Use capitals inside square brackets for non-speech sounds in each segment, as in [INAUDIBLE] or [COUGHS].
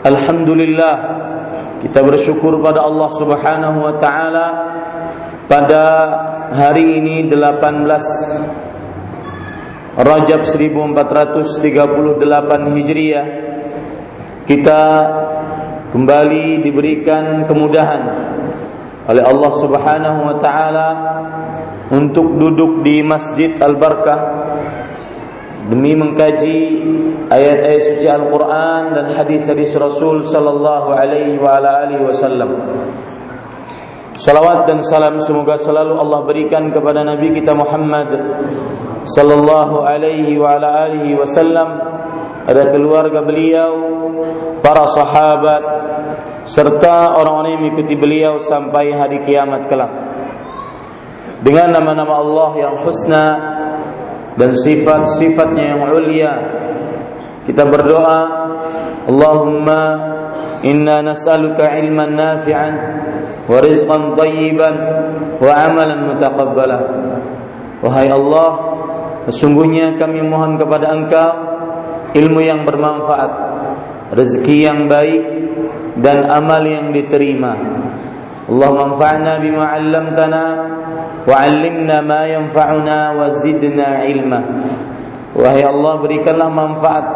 Alhamdulillah kita bersyukur pada Allah Subhanahu wa taala. Pada hari ini 18 Rajab 1438 Hijriah kita kembali diberikan kemudahan oleh Allah Subhanahu wa taala untuk duduk di Masjid Al-Barakah demi mengkaji ayat-ayat suci Al-Quran dan hadis-hadis Rasul Sallallahu Alaihi Wasallam. Salawat dan salam semoga selalu Allah berikan kepada Nabi kita Muhammad Sallallahu Alaihi Wasallam, ada keluarga beliau, para sahabat, serta orang-orang yang mengikuti beliau sampai hari kiamat kelak. Dengan nama-nama Allah yang husna dan sifat-sifatnya yang mulia kita berdoa, Allahumma inna nas'aluka ilman nafi'an wa rizqan tayyiban wa amalan mutaqabbala. Wahai Allah, sesungguhnya kami mohon kepada Engkau ilmu yang bermanfaat, rezeki yang baik dan amal yang diterima. Allah manfa'na bima 'allamtana wa 'allimna ma yanfa'una wa zidna ilma. Wahai Allah berikanlah manfaat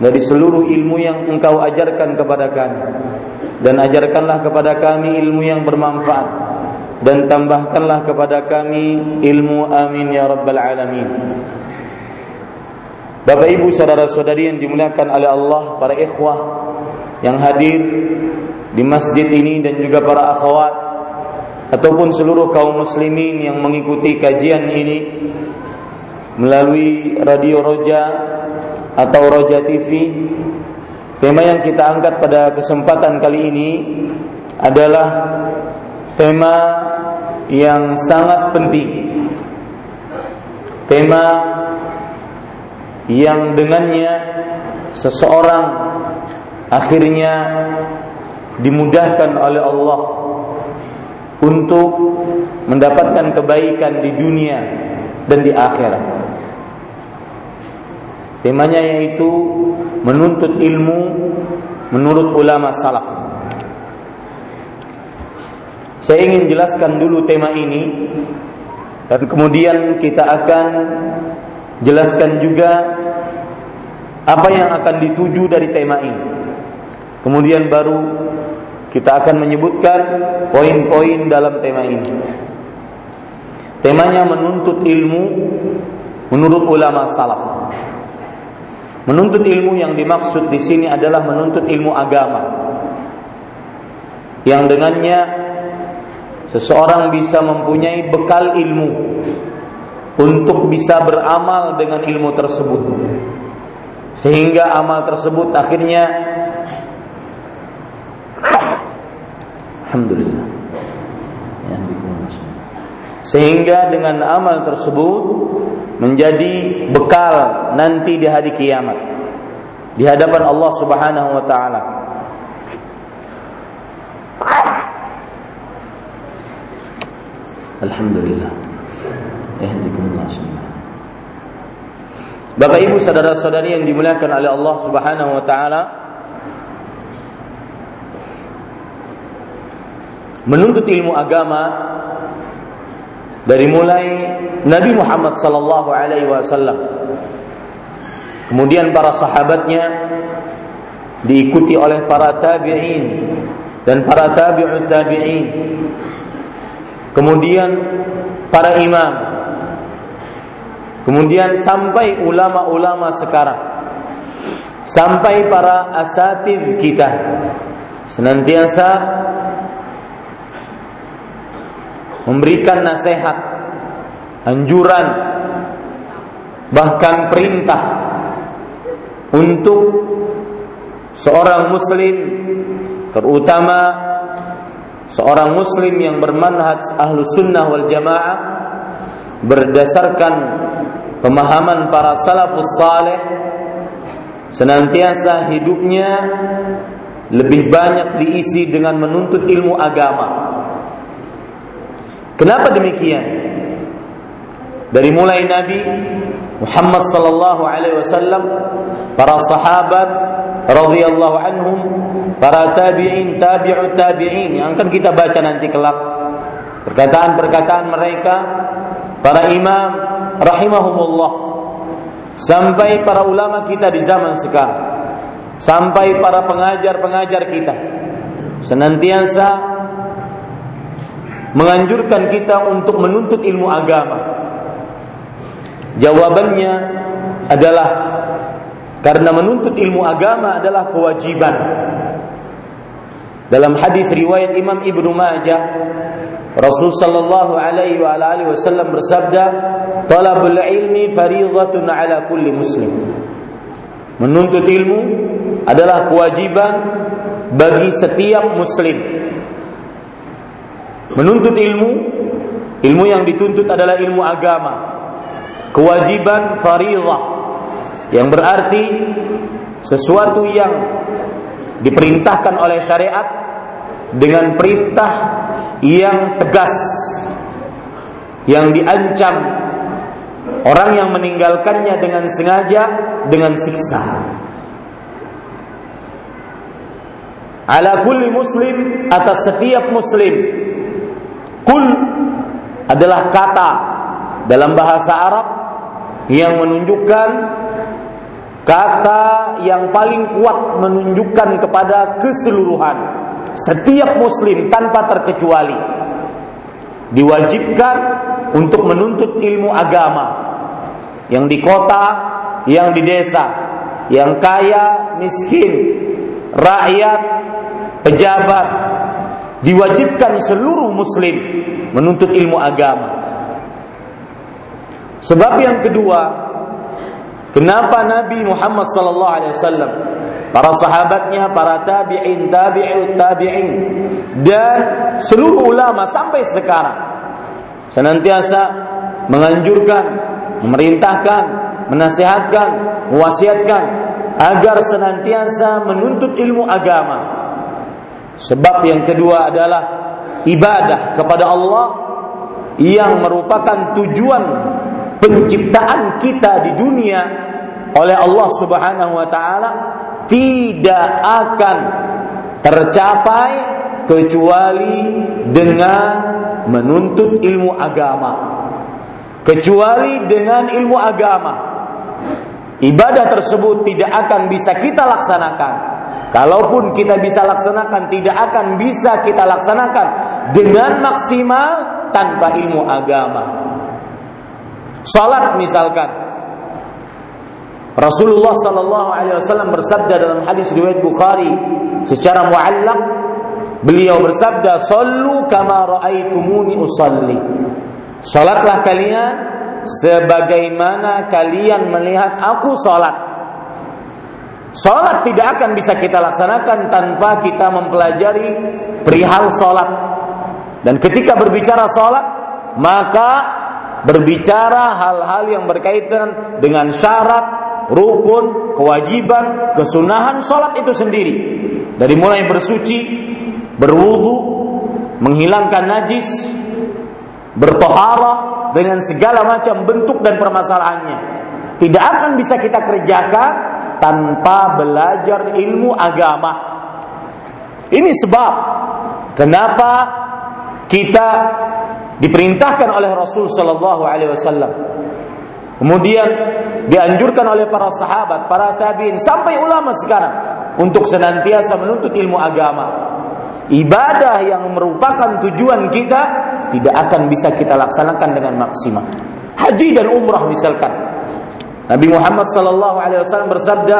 dari seluruh ilmu yang engkau ajarkan kepada kami. Dan ajarkanlah kepada kami ilmu yang bermanfaat. Dan tambahkanlah kepada kami ilmu amin ya rabbal alamin. Bapak Ibu saudara-saudari yang dimuliakan oleh Allah para ikhwah yang hadir di masjid ini dan juga para akhwat ataupun seluruh kaum muslimin yang mengikuti kajian ini melalui radio Roja atau Roja TV. Tema yang kita angkat pada kesempatan kali ini adalah tema yang sangat penting. Tema yang dengannya seseorang akhirnya dimudahkan oleh Allah untuk mendapatkan kebaikan di dunia dan di akhirat. Temanya yaitu menuntut ilmu menurut ulama salaf. Saya ingin jelaskan dulu tema ini dan kemudian kita akan jelaskan juga apa yang akan dituju dari tema ini. Kemudian baru kita akan menyebutkan poin-poin dalam tema ini. Temanya menuntut ilmu menurut ulama salaf. Menuntut ilmu yang dimaksud di sini adalah menuntut ilmu agama. yang dengannya seseorang bisa mempunyai bekal ilmu untuk bisa beramal dengan ilmu tersebut. Sehingga amal tersebut akhirnya Alhamdulillah. Ya, sehingga dengan amal tersebut menjadi bekal nanti di hari kiamat di hadapan Allah Subhanahu wa taala. Alhamdulillah. Yahdikumullah Bapak Ibu saudara-saudari yang dimuliakan oleh Allah Subhanahu wa taala, menuntut ilmu agama dari mulai Nabi Muhammad sallallahu alaihi wasallam. Kemudian para sahabatnya diikuti oleh para tabi'in dan para tabi'ut tabi'in. Kemudian para imam. Kemudian sampai ulama-ulama sekarang. Sampai para asatid kita. Senantiasa memberikan nasihat, anjuran, bahkan perintah untuk seorang muslim terutama seorang muslim yang bermanhaj ahlu sunnah wal jamaah berdasarkan pemahaman para salafus saleh senantiasa hidupnya lebih banyak diisi dengan menuntut ilmu agama Kenapa demikian? Dari mulai Nabi Muhammad sallallahu alaihi wasallam, para sahabat radhiyallahu anhum, para tabi'in, tabi'ut tabi'in yang akan kita baca nanti kelak. Perkataan-perkataan mereka, para imam rahimahumullah sampai para ulama kita di zaman sekarang, sampai para pengajar-pengajar kita senantiasa menganjurkan kita untuk menuntut ilmu agama? Jawabannya adalah karena menuntut ilmu agama adalah kewajiban. Dalam hadis riwayat Imam Ibnu Majah, Rasul sallallahu alaihi wa alihi wasallam bersabda, "Talabul ilmi fariidhatun ala kulli muslim." Menuntut ilmu adalah kewajiban bagi setiap muslim. Menuntut ilmu, ilmu yang dituntut adalah ilmu agama. Kewajiban faridah yang berarti sesuatu yang diperintahkan oleh syariat dengan perintah yang tegas yang diancam orang yang meninggalkannya dengan sengaja dengan siksa ala kulli muslim atas setiap muslim Kul adalah kata dalam bahasa Arab yang menunjukkan kata yang paling kuat menunjukkan kepada keseluruhan. Setiap muslim tanpa terkecuali diwajibkan untuk menuntut ilmu agama. Yang di kota, yang di desa, yang kaya, miskin, rakyat, pejabat, diwajibkan seluruh muslim menuntut ilmu agama. Sebab yang kedua, kenapa Nabi Muhammad sallallahu alaihi wasallam, para sahabatnya, para tabi'in, tabi'ut tabi'in dan seluruh ulama sampai sekarang senantiasa menganjurkan, memerintahkan, menasihatkan, mewasiatkan agar senantiasa menuntut ilmu agama Sebab yang kedua adalah ibadah kepada Allah yang merupakan tujuan penciptaan kita di dunia oleh Allah Subhanahu wa taala tidak akan tercapai kecuali dengan menuntut ilmu agama. Kecuali dengan ilmu agama. Ibadah tersebut tidak akan bisa kita laksanakan Kalaupun kita bisa laksanakan, tidak akan bisa kita laksanakan dengan maksimal tanpa ilmu agama. Salat misalkan, Rasulullah Sallallahu Alaihi Wasallam bersabda dalam hadis riwayat Bukhari secara muallak, Beliau bersabda, "Sallu kama raaitumuni usalli." Salatlah kalian sebagaimana kalian melihat aku salat. Salat tidak akan bisa kita laksanakan tanpa kita mempelajari perihal salat. Dan ketika berbicara salat, maka berbicara hal-hal yang berkaitan dengan syarat, rukun, kewajiban, kesunahan salat itu sendiri. Dari mulai bersuci, berwudu, menghilangkan najis, bertohara dengan segala macam bentuk dan permasalahannya. Tidak akan bisa kita kerjakan tanpa belajar ilmu agama. Ini sebab kenapa kita diperintahkan oleh Rasul Sallallahu Alaihi Wasallam. Kemudian dianjurkan oleh para sahabat, para tabiin sampai ulama sekarang untuk senantiasa menuntut ilmu agama ibadah yang merupakan tujuan kita tidak akan bisa kita laksanakan dengan maksimal. Haji dan umrah misalkan. Nabi Muhammad sallallahu alaihi wasallam bersabda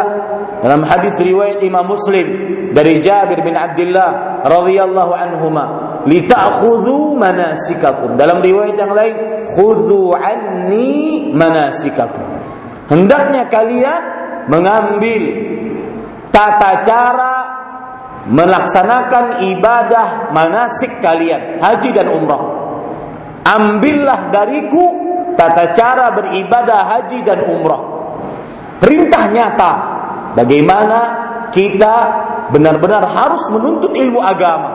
dalam hadis riwayat Imam Muslim dari Jabir bin Abdullah radhiyallahu anhuma, "Lita'khudhu manasikakum." Dalam riwayat yang lain, "Khudhu anni manasikakum." Hendaknya kalian mengambil tata cara melaksanakan ibadah manasik kalian, haji dan umrah. Ambillah dariku tata cara beribadah haji dan umrah. Perintah nyata bagaimana kita benar-benar harus menuntut ilmu agama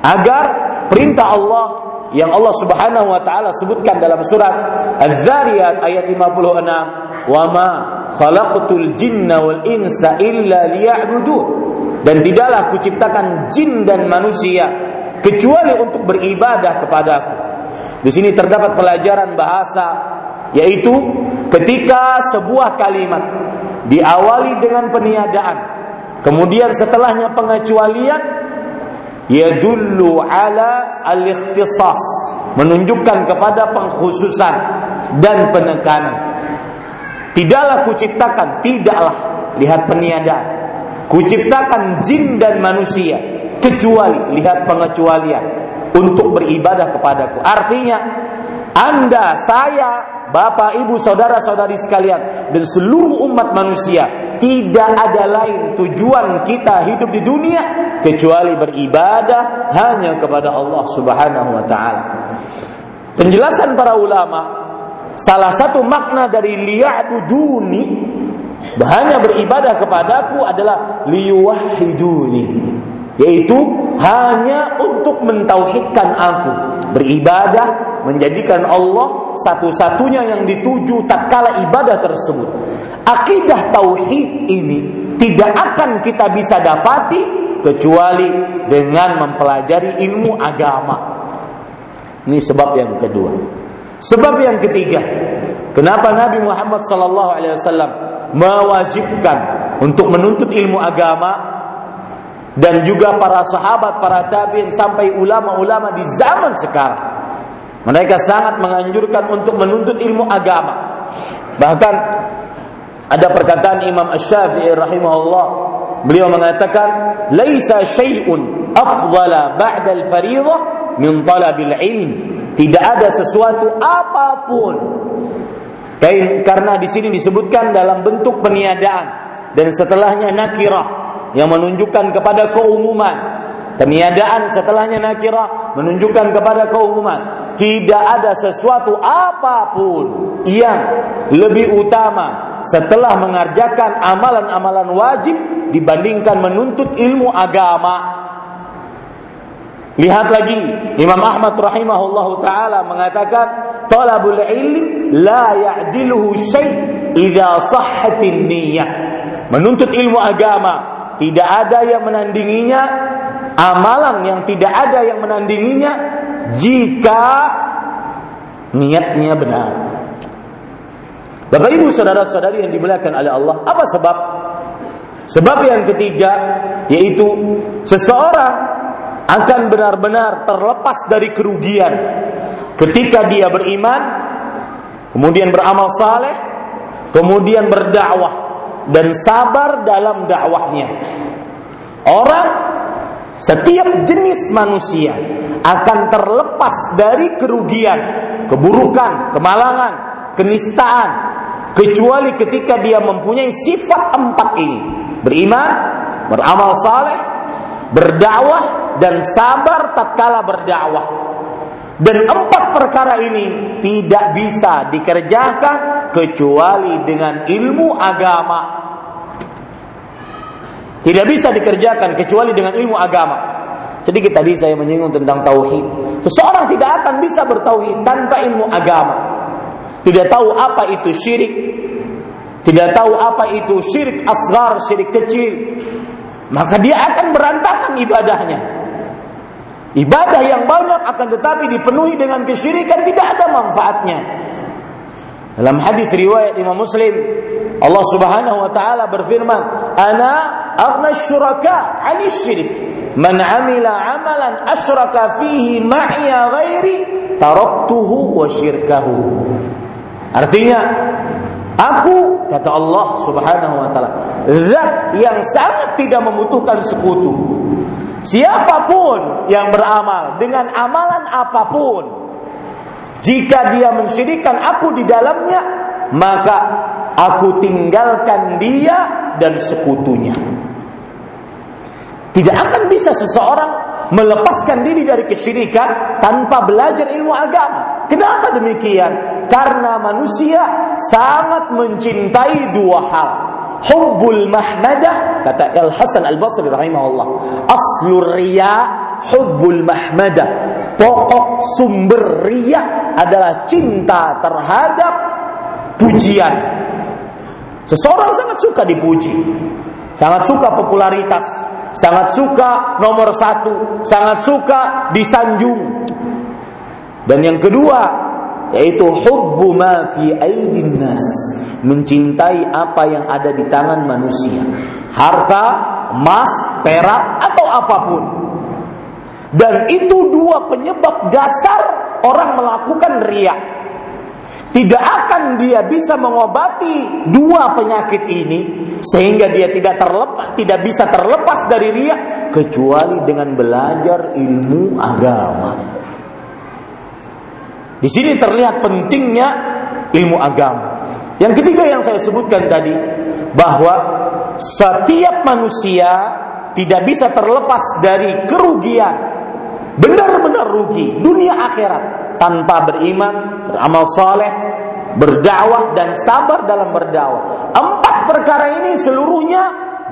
agar perintah Allah yang Allah Subhanahu wa taala sebutkan dalam surat Az-Zariyat ayat 56, "Wa ma khalaqtul jinna wal insa illa liya'budun." dan tidaklah kuciptakan jin dan manusia kecuali untuk beribadah kepadaku. Di sini terdapat pelajaran bahasa yaitu ketika sebuah kalimat diawali dengan peniadaan kemudian setelahnya pengecualian yadullu ala al-ikhtisas menunjukkan kepada pengkhususan dan penekanan. Tidaklah kuciptakan tidaklah. Lihat peniadaan. Kuciptakan jin dan manusia kecuali lihat pengecualian untuk beribadah kepadaku. Artinya Anda, saya, Bapak, Ibu, saudara-saudari sekalian dan seluruh umat manusia tidak ada lain tujuan kita hidup di dunia kecuali beribadah hanya kepada Allah Subhanahu wa taala. Penjelasan para ulama salah satu makna dari liya'buduni hanya beribadah kepadaku adalah liwahiduni yaitu hanya untuk mentauhidkan aku. Beribadah menjadikan Allah satu-satunya yang dituju tatkala ibadah tersebut. Akidah tauhid ini tidak akan kita bisa dapati kecuali dengan mempelajari ilmu agama. Ini sebab yang kedua. Sebab yang ketiga kenapa Nabi Muhammad wasallam mewajibkan untuk menuntut ilmu agama dan juga para sahabat, para tabiin sampai ulama-ulama di zaman sekarang. Mereka sangat menganjurkan untuk menuntut ilmu agama. Bahkan ada perkataan Imam Asy-Syafi'i rahimahullah, beliau mengatakan, "Laisa syai'un afdala ba'da al-fariidhah min talabil ilm." Tidak ada sesuatu apa pun karena di sini disebutkan dalam bentuk peniadaan dan setelahnya nakirah yang menunjukkan kepada keumuman. Peniadaan setelahnya nakirah menunjukkan kepada keumuman. Tidak ada sesuatu apa pun yang lebih utama setelah mengerjakan amalan-amalan wajib dibandingkan menuntut ilmu agama. Lihat lagi Imam Ahmad rahimahullahu taala mengatakan talabul ilm la ya'diluhu syai' idza sahhatin niyyah. Menuntut ilmu agama tidak ada yang menandinginya amalan yang tidak ada yang menandinginya jika niatnya benar. Bapak Ibu saudara-saudari yang dimuliakan oleh Allah, apa sebab? Sebab yang ketiga yaitu seseorang akan benar-benar terlepas dari kerugian ketika dia beriman, kemudian beramal saleh, kemudian berdakwah dan sabar dalam dakwahnya. Orang Setiap jenis manusia akan terlepas dari kerugian, keburukan, kemalangan, kenistaan, kecuali ketika dia mempunyai sifat empat ini: beriman, beramal saleh, berdakwah, dan sabar tatkala berdakwah. Dan empat perkara ini tidak bisa dikerjakan kecuali dengan ilmu agama. Tidak bisa dikerjakan kecuali dengan ilmu agama. Sedikit tadi saya menyinggung tentang tauhid. Seseorang tidak akan bisa bertauhid tanpa ilmu agama. Tidak tahu apa itu syirik. Tidak tahu apa itu syirik asgar, syirik kecil. Maka dia akan berantakan ibadahnya. Ibadah yang banyak akan tetapi dipenuhi dengan kesyirikan tidak ada manfaatnya. Dalam hadis riwayat Imam Muslim, Allah Subhanahu wa taala berfirman, "Ana aghna syuraka 'ani syirik. Man 'amila 'amalan asyraka fihi ma'iya ghairi, taraktuhu wa syirkahu." Artinya, aku kata Allah Subhanahu wa taala, zat yang sangat tidak membutuhkan sekutu Siapa pun yang beramal dengan amalan apa pun, jika dia mensyirikan aku di dalamnya, maka aku tinggalkan dia dan sekutunya. Tidak akan bisa seseorang melepaskan diri dari kesyirikan tanpa belajar ilmu agama. Kenapa demikian? Karena manusia sangat mencintai dua hal hubbul mahmadah kata Al Hasan Al Basri rahimahullah. Aslur riya hubbul mahmadah. Pokok sumber riya adalah cinta terhadap pujian. Seseorang sangat suka dipuji. Sangat suka popularitas. Sangat suka nomor satu. Sangat suka disanjung. Dan yang kedua yaitu hubbu ma fi aidin nas mencintai apa yang ada di tangan manusia harta emas perak atau apa pun. Dan itu dua penyebab dasar orang melakukan riak. Tidak akan dia bisa mengobati dua penyakit ini sehingga dia tidak terlepas tidak bisa terlepas dari riak kecuali dengan belajar ilmu agama di sini terlihat pentingnya ilmu agama. Yang ketiga yang saya sebutkan tadi bahwa setiap manusia tidak bisa terlepas dari kerugian benar-benar rugi dunia akhirat tanpa beriman, beramal saleh, berdakwah dan sabar dalam berdakwah. Empat perkara ini seluruhnya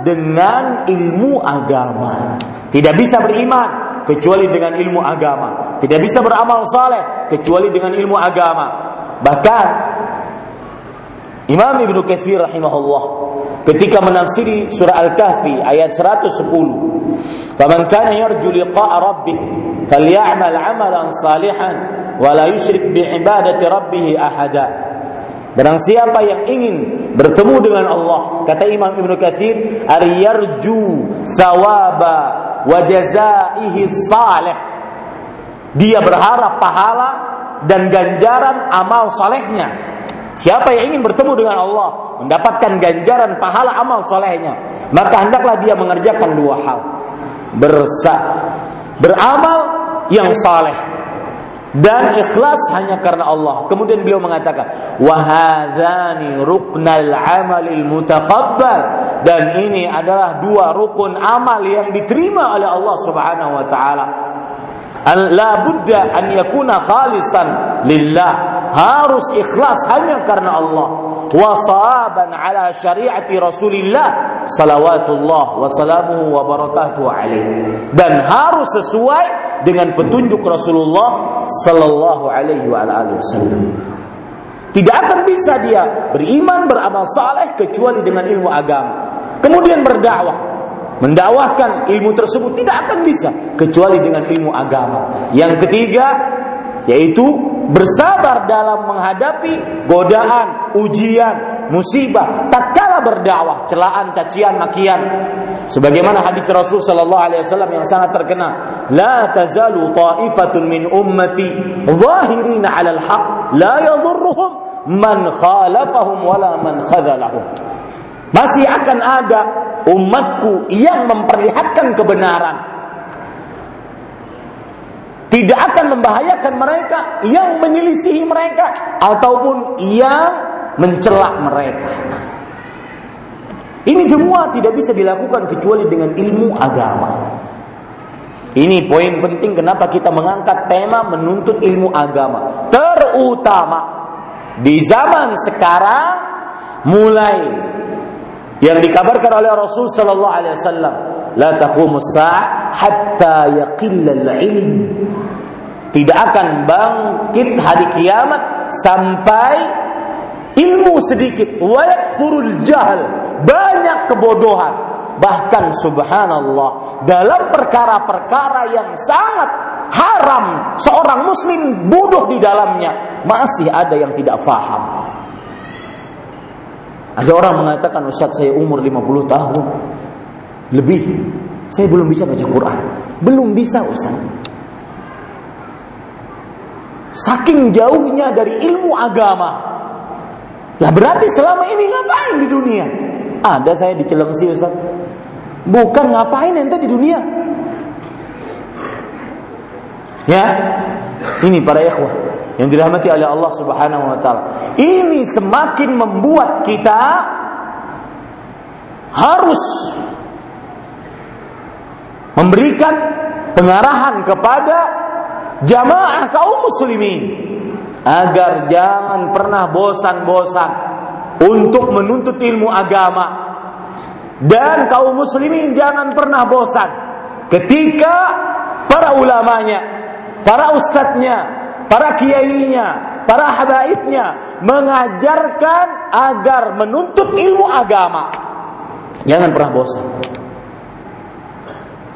dengan ilmu agama. Tidak bisa beriman kecuali dengan ilmu agama. Tidak bisa beramal saleh kecuali dengan ilmu agama. Bahkan Imam Ibnu Katsir rahimahullah ketika menafsiri surah Al-Kahfi ayat 110, "Faman kana yarju liqa'a rabbih falyamal 'amalan salihan wa la yusyrik bi ibadati rabbih ahada." Barang siapa yang ingin bertemu dengan Allah, kata Imam Ibnu Katsir, "Aryarju thawaba wa jazaihi salih. Dia berharap pahala dan ganjaran amal salehnya. Siapa yang ingin bertemu dengan Allah, mendapatkan ganjaran pahala amal solehnya, maka hendaklah dia mengerjakan dua hal. Bersa, beramal yang saleh dan ikhlas hanya karena Allah. Kemudian beliau mengatakan, "Wahadzani ruknal amalil mutaqabbal." Dan ini adalah dua rukun amal yang diterima oleh Allah Subhanahu wa taala. La budda an yakuna khalisan lillah. Harus ikhlas hanya karena Allah. Wasaban ala syariati Rasulillah salawatullah wa salamuhu wa barakatuhu alaih. Dan harus sesuai dengan petunjuk Rasulullah sallallahu alaihi wa alihi wasallam. Tidak akan bisa dia beriman beramal saleh kecuali dengan ilmu agama. Kemudian berdakwah. Mendakwahkan ilmu tersebut tidak akan bisa kecuali dengan ilmu agama. Yang ketiga yaitu bersabar dalam menghadapi godaan, ujian, musibah tatkala berdakwah celaan cacian makian. Sebagaimana hadis Rasul sallallahu alaihi wasallam yang sangat terkenal la tazalu ta'ifatun min ummati zahirin 'ala al-haq la yadhurruhum man khalafahum wala man khadhalahum masih akan ada umatku yang memperlihatkan kebenaran tidak akan membahayakan mereka yang menyelisihi mereka ataupun yang mencela mereka. Ini semua tidak bisa dilakukan kecuali dengan ilmu agama. Ini poin penting kenapa kita mengangkat tema menuntut ilmu agama. Terutama di zaman sekarang mulai yang dikabarkan oleh Rasul sallallahu alaihi wasallam la taqumus sa' hatta yaqilla al-ilm tidak akan bangkit hari kiamat sampai ilmu sedikit. Wa yakthurul jahl. Banyak kebodohan. Bahkan subhanallah dalam perkara-perkara yang sangat haram seorang muslim bodoh di dalamnya masih ada yang tidak faham. Ada orang mengatakan Ustaz saya umur 50 tahun lebih saya belum bisa baca Quran. Belum bisa Ustaz. Saking jauhnya dari ilmu agama. Lah berarti selama ini ngapain di dunia? Ada saya di Cilengsi Ustaz. Bukan ngapain ente di dunia. Ya. Ini para ikhwah yang dirahmati oleh Allah Subhanahu wa taala. Ini semakin membuat kita harus memberikan pengarahan kepada jamaah kaum muslimin agar jangan pernah bosan-bosan untuk menuntut ilmu agama dan kaum muslimin jangan pernah bosan ketika para ulamanya, para ustadznya, para kiainya, para habaibnya mengajarkan agar menuntut ilmu agama. Jangan pernah bosan.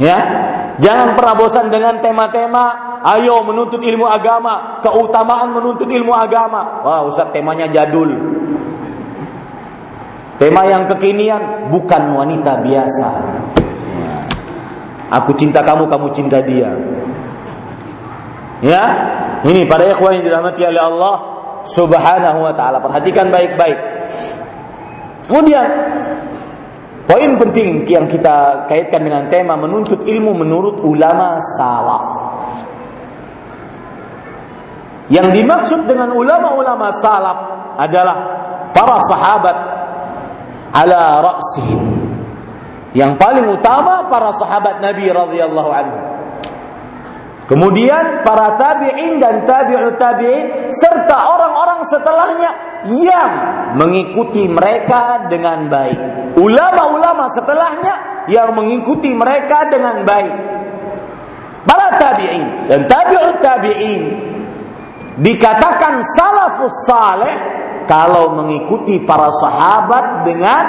Ya, jangan pernah bosan dengan tema-tema ayo menuntut ilmu agama, keutamaan menuntut ilmu agama. Wah, Ustaz temanya jadul. Tema yang kekinian bukan wanita biasa. Aku cinta kamu, kamu cinta dia. Ya, ini para ikhwan yang dirahmati oleh Allah Subhanahu wa taala. Perhatikan baik-baik. Kemudian poin penting yang kita kaitkan dengan tema menuntut ilmu menurut ulama salaf. Yang dimaksud dengan ulama-ulama salaf adalah para sahabat ala ra'sihim. Yang paling utama para sahabat Nabi radhiyallahu anhu. Kemudian para tabi'in dan tabi'ut tabi'in serta orang-orang setelahnya yang mengikuti mereka dengan baik. Ulama-ulama setelahnya yang mengikuti mereka dengan baik. Para tabi'in dan tabi'ut tabi'in dikatakan salafus saleh kalau mengikuti para sahabat dengan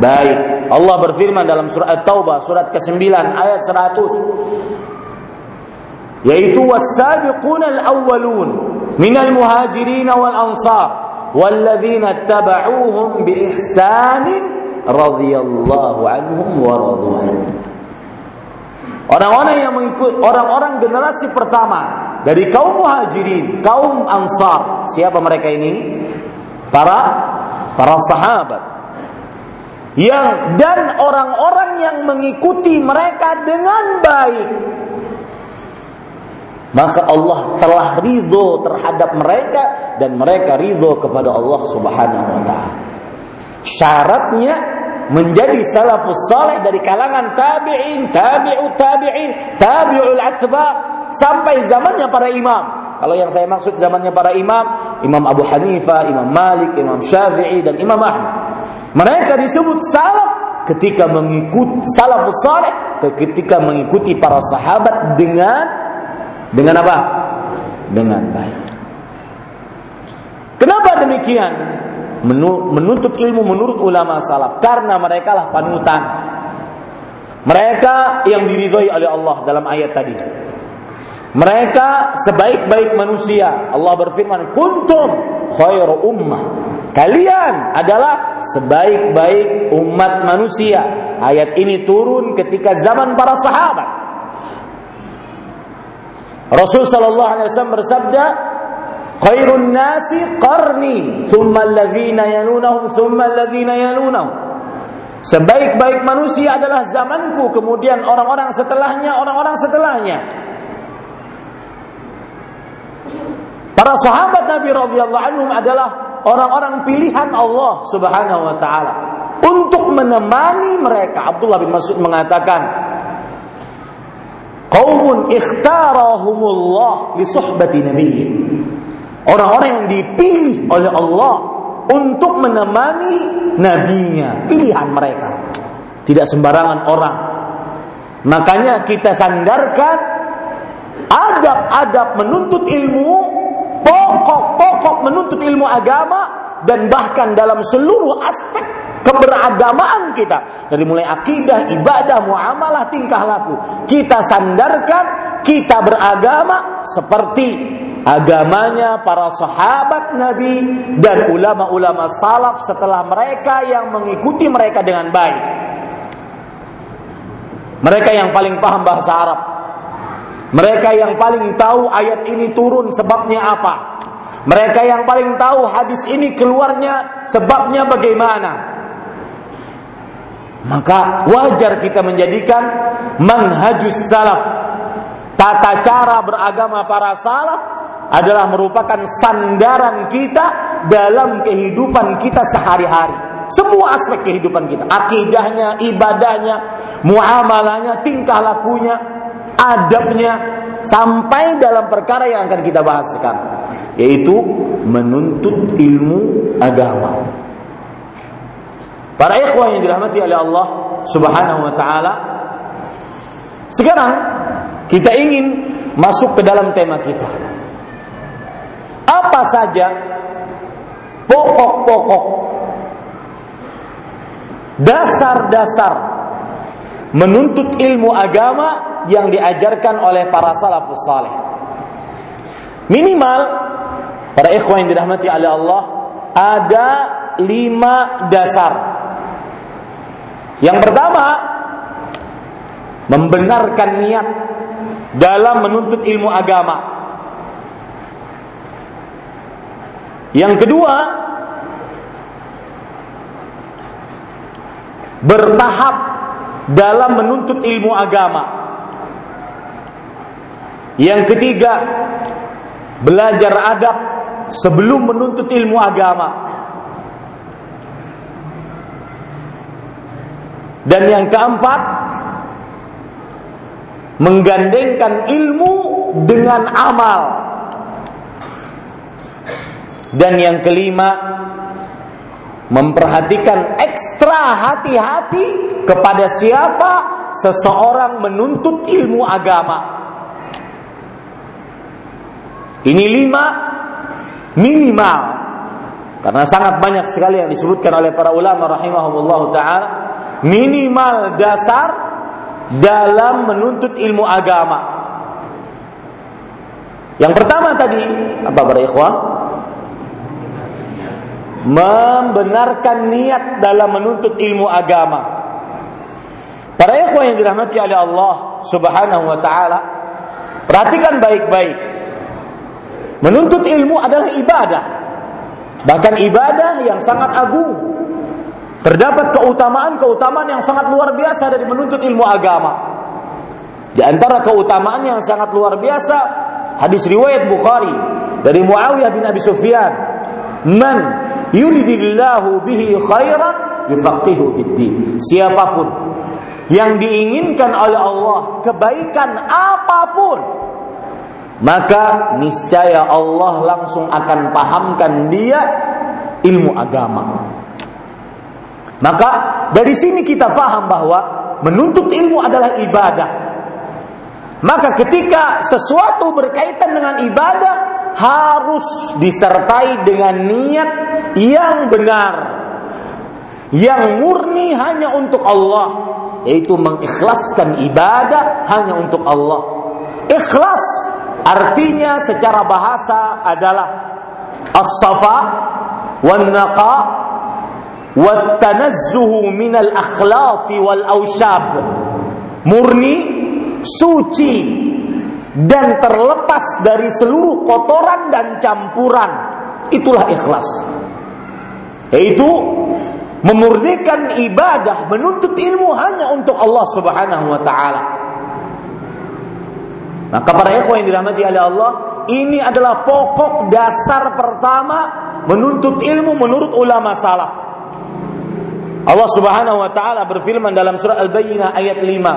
baik. Allah berfirman dalam surat At-Taubah surat ke-9 ayat 100 yaitu was-sabiqun al-awwalun minal muhajirin wal ansar tabauhum bi ihsanin radhiyallahu anhum wa Orang-orang yang mengikut orang-orang generasi pertama dari kaum muhajirin, kaum ansar. Siapa mereka ini? Para para sahabat. Yang dan orang-orang yang mengikuti mereka dengan baik maka Allah telah ridho terhadap mereka dan mereka ridho kepada Allah Subhanahu wa taala. Syaratnya menjadi salafus saleh dari kalangan tabi'in, tabi'ut tabi'in, tabi'ul atba sampai zamannya para imam. Kalau yang saya maksud zamannya para imam, Imam Abu Hanifah, Imam Malik, Imam Syafi'i dan Imam Ahmad. Mereka disebut salaf ketika mengikut salafus saleh ketika mengikuti para sahabat dengan dengan apa? Dengan baik. Kenapa demikian? Menuntut ilmu menurut ulama salaf karena mereka lah panutan. Mereka yang diridhoi oleh Allah dalam ayat tadi. Mereka sebaik-baik manusia. Allah berfirman, "Kuntum khairu ummah." Kalian adalah sebaik-baik umat manusia. Ayat ini turun ketika zaman para sahabat. Rasul sallallahu alaihi wasallam bersabda, "Khairun nasi qarni, thumma alladhina yalunahum, thumma alladhina yalunahum." Sebaik-baik manusia adalah zamanku, kemudian orang-orang setelahnya, orang-orang setelahnya. Para sahabat Nabi radhiyallahu anhum adalah orang-orang pilihan Allah Subhanahu wa taala untuk menemani mereka. Abdullah bin Mas'ud mengatakan, "Qaumun ikhtarahumullah li suhbati nabiyyi." Orang-orang yang dipilih oleh Allah untuk menemani nabinya, pilihan mereka. Tidak sembarangan orang. Makanya kita sandarkan adab-adab menuntut ilmu, pokok-pokok menuntut ilmu agama dan bahkan dalam seluruh aspek keberagamaan kita dari mulai akidah, ibadah, muamalah, tingkah laku. Kita sandarkan kita beragama seperti agamanya para sahabat Nabi dan ulama-ulama salaf setelah mereka yang mengikuti mereka dengan baik. Mereka yang paling paham bahasa Arab. Mereka yang paling tahu ayat ini turun sebabnya apa. Mereka yang paling tahu hadis ini keluarnya sebabnya bagaimana. Maka wajar kita menjadikan manhajus salaf. Tata cara beragama para salaf adalah merupakan sandaran kita dalam kehidupan kita sehari-hari. Semua aspek kehidupan kita, akidahnya, ibadahnya, muamalahnya, tingkah lakunya, adabnya, sampai dalam perkara yang akan kita bahas sekarang, yaitu menuntut ilmu agama. Para ikhwah yang dirahmati oleh Allah Subhanahu wa taala. Sekarang kita ingin masuk ke dalam tema kita apa saja pokok-pokok dasar-dasar menuntut ilmu agama yang diajarkan oleh para salafus saleh. Minimal para ikhwan yang dirahmati oleh Allah ada lima dasar. Yang pertama membenarkan niat dalam menuntut ilmu agama. Yang kedua, bertahap dalam menuntut ilmu agama. Yang ketiga, belajar adab sebelum menuntut ilmu agama. Dan yang keempat, menggandengkan ilmu dengan amal. Dan yang kelima, memperhatikan ekstra hati-hati kepada siapa seseorang menuntut ilmu agama. Ini lima minimal karena sangat banyak sekali yang disebutkan oleh para ulama rahimahumullah taala minimal dasar dalam menuntut ilmu agama. Yang pertama tadi apa para ikhwah? Membenarkan niat dalam menuntut ilmu agama. Para ikhwan yang dirahmati oleh Allah Subhanahu wa taala, perhatikan baik-baik. Menuntut ilmu adalah ibadah. Bahkan ibadah yang sangat agung. Terdapat keutamaan-keutamaan yang sangat luar biasa dari menuntut ilmu agama. Di antara keutamaan yang sangat luar biasa, hadis riwayat Bukhari dari Muawiyah bin Abi Sufyan, "Man yuridillahu bihi. Siapa pun yang diinginkan oleh Allah kebaikan apa pun maka niscaya Allah langsung akan pahamkan dia ilmu agama. Maka dari sini kita faham bahwa menuntut ilmu adalah ibadah. Maka ketika sesuatu berkaitan dengan ibadah, harus disertai dengan niat yang benar yang murni hanya untuk Allah yaitu mengikhlaskan ibadah hanya untuk Allah. Ikhlas artinya secara bahasa adalah as-safa wan naqa wat tanazzuhu min al wal awshab murni suci dan terlepas dari seluruh kotoran dan campuran. Itulah ikhlas. Yaitu memurnikan ibadah, menuntut ilmu hanya untuk Allah Subhanahu wa taala. Maka para ikhwan yang dirahmati oleh Allah, ini adalah pokok dasar pertama menuntut ilmu menurut ulama salaf. Allah Subhanahu wa taala berfirman dalam surah Al-Bayyinah ayat 5.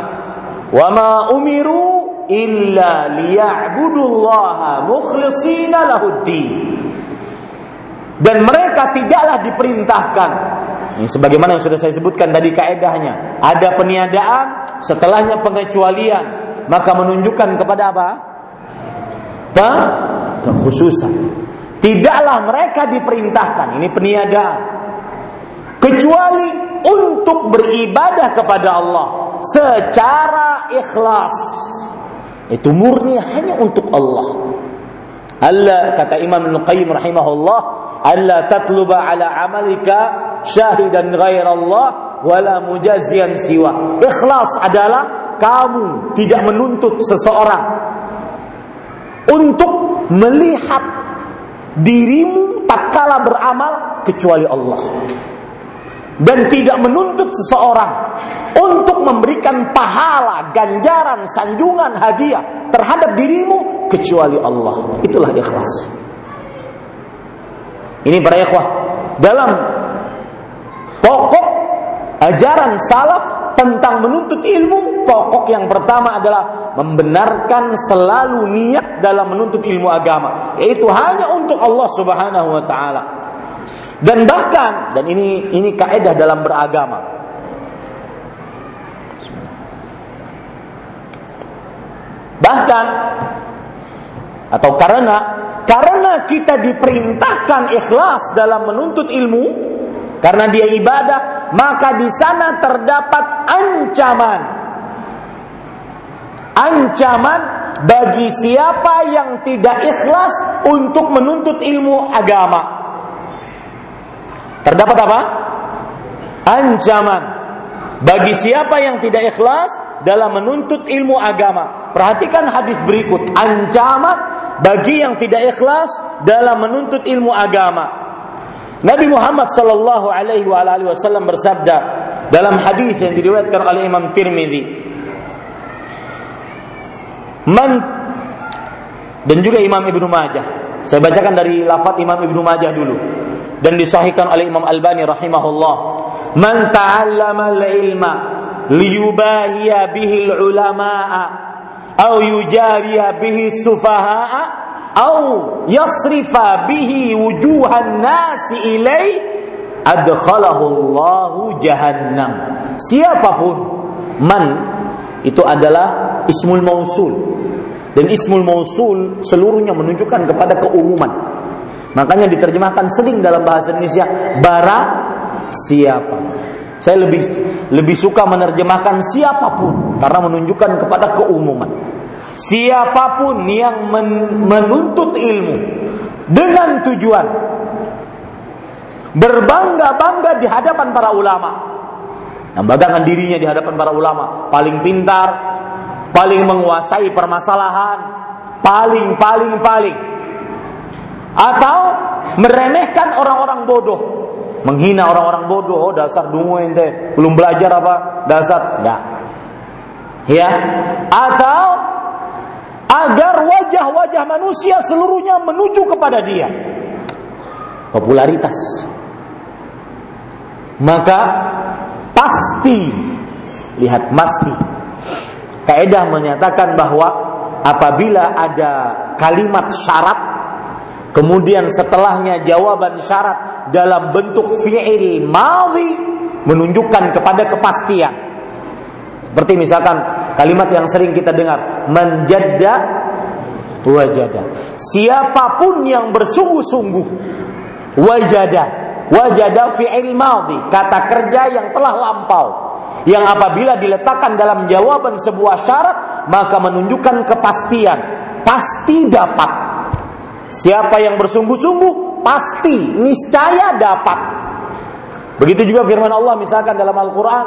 "Wa ma umiru illa liya'budullaha mukhlishina lahuddin." Dan mereka tidaklah diperintahkan ini sebagaimana yang sudah saya sebutkan tadi kaedahnya. Ada peniadaan, setelahnya pengecualian. Maka menunjukkan kepada apa? Kekhususan. Tidaklah mereka diperintahkan. Ini peniadaan. Kecuali untuk beribadah kepada Allah secara ikhlas. Itu murni hanya untuk Allah. Allah kata Imam Al-Qayyim rahimahullah, Allah tatluba ala amalika syahidan ghairallah wala mujazian siwa. Ikhlas adalah kamu tidak menuntut seseorang untuk melihat dirimu tatkala beramal kecuali Allah. Dan tidak menuntut seseorang untuk memberikan pahala, ganjaran, sanjungan, hadiah terhadap dirimu kecuali Allah. Itulah ikhlas. Ini para ikhwah dalam Pokok ajaran salaf tentang menuntut ilmu, pokok yang pertama adalah membenarkan selalu niat dalam menuntut ilmu agama, yaitu hanya untuk Allah Subhanahu wa taala. Dan bahkan dan ini ini kaidah dalam beragama. Bahkan atau karena karena kita diperintahkan ikhlas dalam menuntut ilmu, karena dia ibadah, maka di sana terdapat ancaman. Ancaman bagi siapa yang tidak ikhlas untuk menuntut ilmu agama. Terdapat apa? Ancaman bagi siapa yang tidak ikhlas dalam menuntut ilmu agama. Perhatikan hadis berikut, ancaman bagi yang tidak ikhlas dalam menuntut ilmu agama. Nabi Muhammad sallallahu alaihi wasallam bersabda dalam hadis yang diriwayatkan oleh Imam Tirmizi Man dan juga Imam Ibnu Majah. Saya bacakan dari lafaz Imam Ibnu Majah dulu dan disahihkan oleh Imam Albani rahimahullah. Man ta'allama al-ilma liyubahiya bihi al-ulama'a aw yujariya bihi sufaha'a au yasrifa bihi wujuhan nasi ilai adkhalahu Allahu jahannam. Siapa pun man itu adalah ismul mausul dan ismul mausul seluruhnya menunjukkan kepada keumuman. Makanya diterjemahkan sering dalam bahasa Indonesia barang siapa. Saya lebih lebih suka menerjemahkan siapa pun karena menunjukkan kepada keumuman siapa pun yang men menuntut ilmu dengan tujuan berbangga-bangga di hadapan para ulama. Membanggakan dirinya di hadapan para ulama, paling pintar, paling menguasai permasalahan, paling paling paling. Atau meremehkan orang-orang bodoh, menghina orang-orang bodoh, oh dasar dungu ente, belum belajar apa? Dasar enggak. Ya. Atau agar wajah-wajah manusia seluruhnya menuju kepada dia. Popularitas. Maka pasti lihat pasti Kaidah menyatakan bahwa apabila ada kalimat syarat kemudian setelahnya jawaban syarat dalam bentuk fi'il madhi menunjukkan kepada kepastian. Seperti misalkan Kalimat yang sering kita dengar, menjada wajada. Siapa pun yang bersungguh-sungguh wajada, wajada fi'il madhi, kata kerja yang telah lampau. Yang apabila diletakkan dalam jawaban sebuah syarat, maka menunjukkan kepastian, pasti dapat. Siapa yang bersungguh-sungguh pasti niscaya dapat. Begitu juga firman Allah misalkan dalam Al-Qur'an,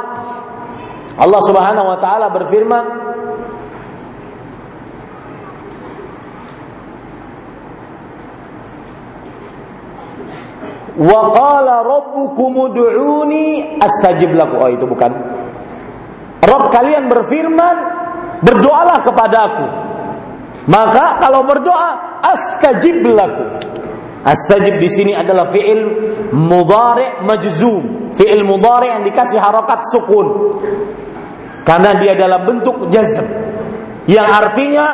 Allah Subhanahu wa taala berfirman Wa qala rabbukum ud'uni astajib lakum. Oh itu bukan. Rabb kalian berfirman, berdoalah kepadaku. Maka kalau berdoa, astajib lakum. Astajib di sini adalah fi'il mudhari majzum, fi'il mudhari yang dikasih harokat sukun. Karena dia dalam bentuk jazm. Yang artinya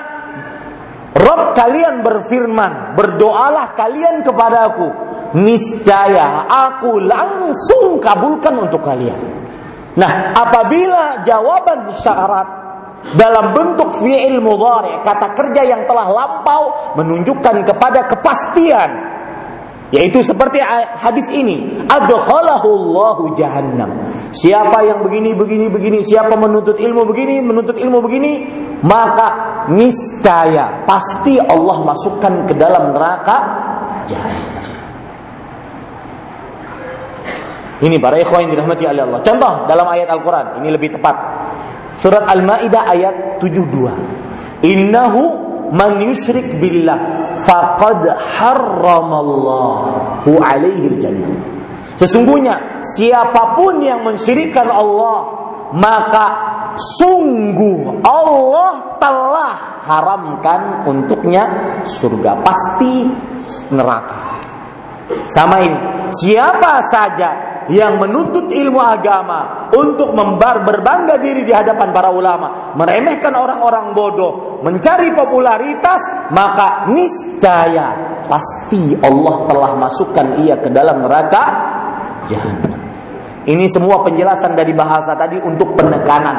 Rob kalian berfirman, berdoalah kalian kepadaku, niscaya aku langsung kabulkan untuk kalian. Nah, apabila jawaban syarat dalam bentuk fi'il mudhari, kata kerja yang telah lampau menunjukkan kepada kepastian yaitu seperti hadis ini, adkhalahu Allahu jahannam. Siapa yang begini begini begini, siapa menuntut ilmu begini, menuntut ilmu begini, maka niscaya pasti Allah masukkan ke dalam neraka jahannam. Ini para ikhwan yang dirahmati oleh Allah. Contoh dalam ayat Al-Qur'an, ini lebih tepat. Surat Al-Maidah ayat 72. Innahu man yusyrik billah faqad harramallahu alaihi jannah. Sesungguhnya siapa pun yang mensyirikkan Allah maka sungguh Allah telah haramkan untuknya surga pasti neraka. Sama ini, siapa saja yang menuntut ilmu agama untuk membar berbangga diri di hadapan para ulama, meremehkan orang-orang bodoh, mencari popularitas, maka niscaya pasti Allah telah masukkan ia ke dalam neraka jahanam. Ini semua penjelasan dari bahasa tadi untuk penekanan.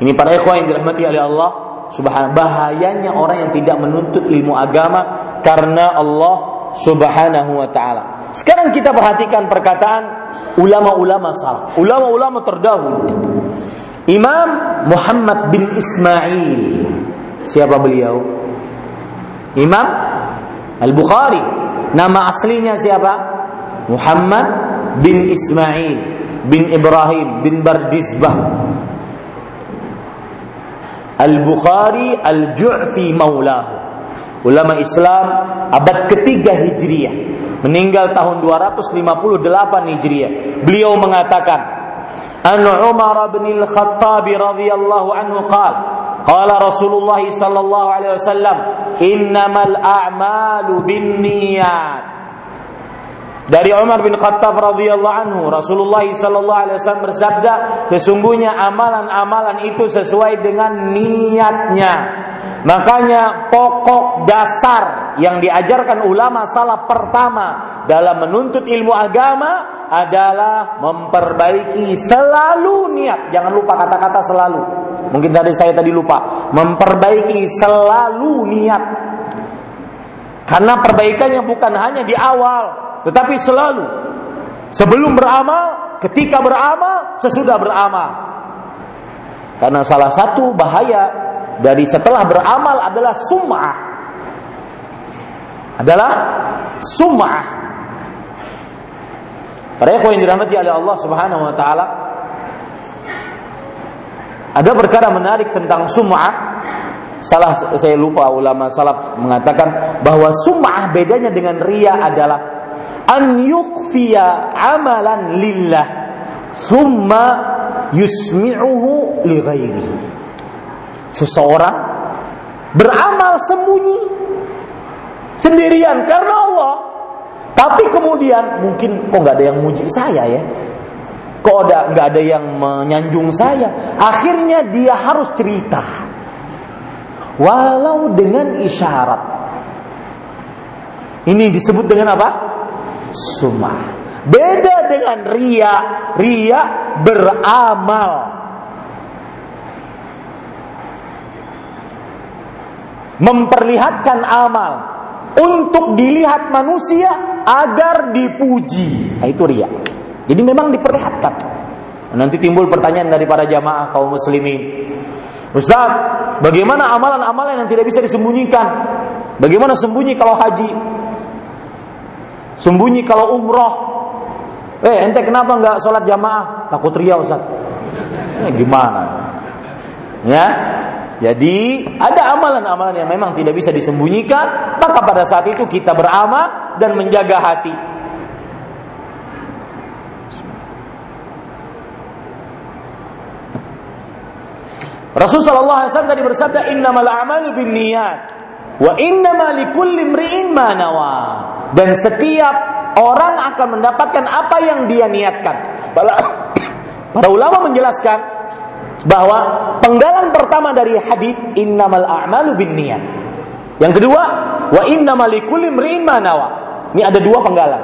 Ini para ikhwan yang dirahmati oleh Allah Subhanahu bahayanya orang yang tidak menuntut ilmu agama karena Allah Subhanahu wa taala. Sekarang kita perhatikan perkataan ulama-ulama salaf, ulama-ulama terdahulu. Imam Muhammad bin Ismail. Siapa beliau? Imam Al-Bukhari. Nama aslinya siapa? Muhammad bin Ismail bin Ibrahim bin Bardizbah Al-Bukhari Al-Ju'fi maulahu. Ulama Islam abad ketiga Hijriah. Meninggal tahun 258 Hijriah. Beliau mengatakan, An Umar bin Al-Khattab radhiyallahu anhu qala Qala Rasulullah sallallahu alaihi wasallam, "Innamal a'malu binniyat." Dari Umar bin Khattab radhiyallahu anhu, Rasulullah sallallahu alaihi wasallam bersabda, sesungguhnya amalan-amalan itu sesuai dengan niatnya. Makanya pokok dasar yang diajarkan ulama salah pertama dalam menuntut ilmu agama adalah memperbaiki selalu niat. Jangan lupa kata-kata selalu. Mungkin tadi saya tadi lupa. Memperbaiki selalu niat. Karena perbaikannya bukan hanya di awal, tetapi selalu sebelum beramal, ketika beramal, sesudah beramal. Karena salah satu bahaya dari setelah beramal adalah sum'ah. Adalah sum'ah. Para ikhwan yang dirahmati oleh Allah Subhanahu wa taala, ada perkara menarik tentang sum'ah Salah saya lupa ulama salaf mengatakan bahwa sum'ah bedanya dengan ria adalah an yukfiya amalan lillah thumma yusmi'uhu li ghairihi. Seseorang beramal sembunyi sendirian karena Allah. Tapi kemudian mungkin kok nggak ada yang muji saya ya. Kok ada nggak ada yang menyanjung saya. Akhirnya dia harus cerita. Walau dengan isyarat. Ini disebut dengan apa? Sumah. Beda dengan ria, ria beramal. Memperlihatkan amal untuk dilihat manusia agar dipuji. Nah, itu ria. Jadi memang diperlihatkan. Nanti timbul pertanyaan dari para jamaah kaum muslimin. Ustaz, bagaimana amalan-amalan yang tidak bisa disembunyikan? Bagaimana sembunyi kalau haji? Sembunyi kalau umroh. Eh, ente kenapa nggak sholat jamaah? Takut ria Ustaz. Eh, gimana? Ya, jadi ada amalan-amalan yang memang tidak bisa disembunyikan, maka pada saat itu kita beramal dan menjaga hati. Rasulullah SAW tadi bersabda, Innamal a'malu bin niat. Wa innama likulli imri'in ma nawa. Dan setiap orang akan mendapatkan apa yang dia niatkan. [COUGHS] Para, ulama menjelaskan bahwa penggalan pertama dari hadis innamal a'malu bin niat. Yang kedua, wa innamal likulli. Ini ada dua penggalan.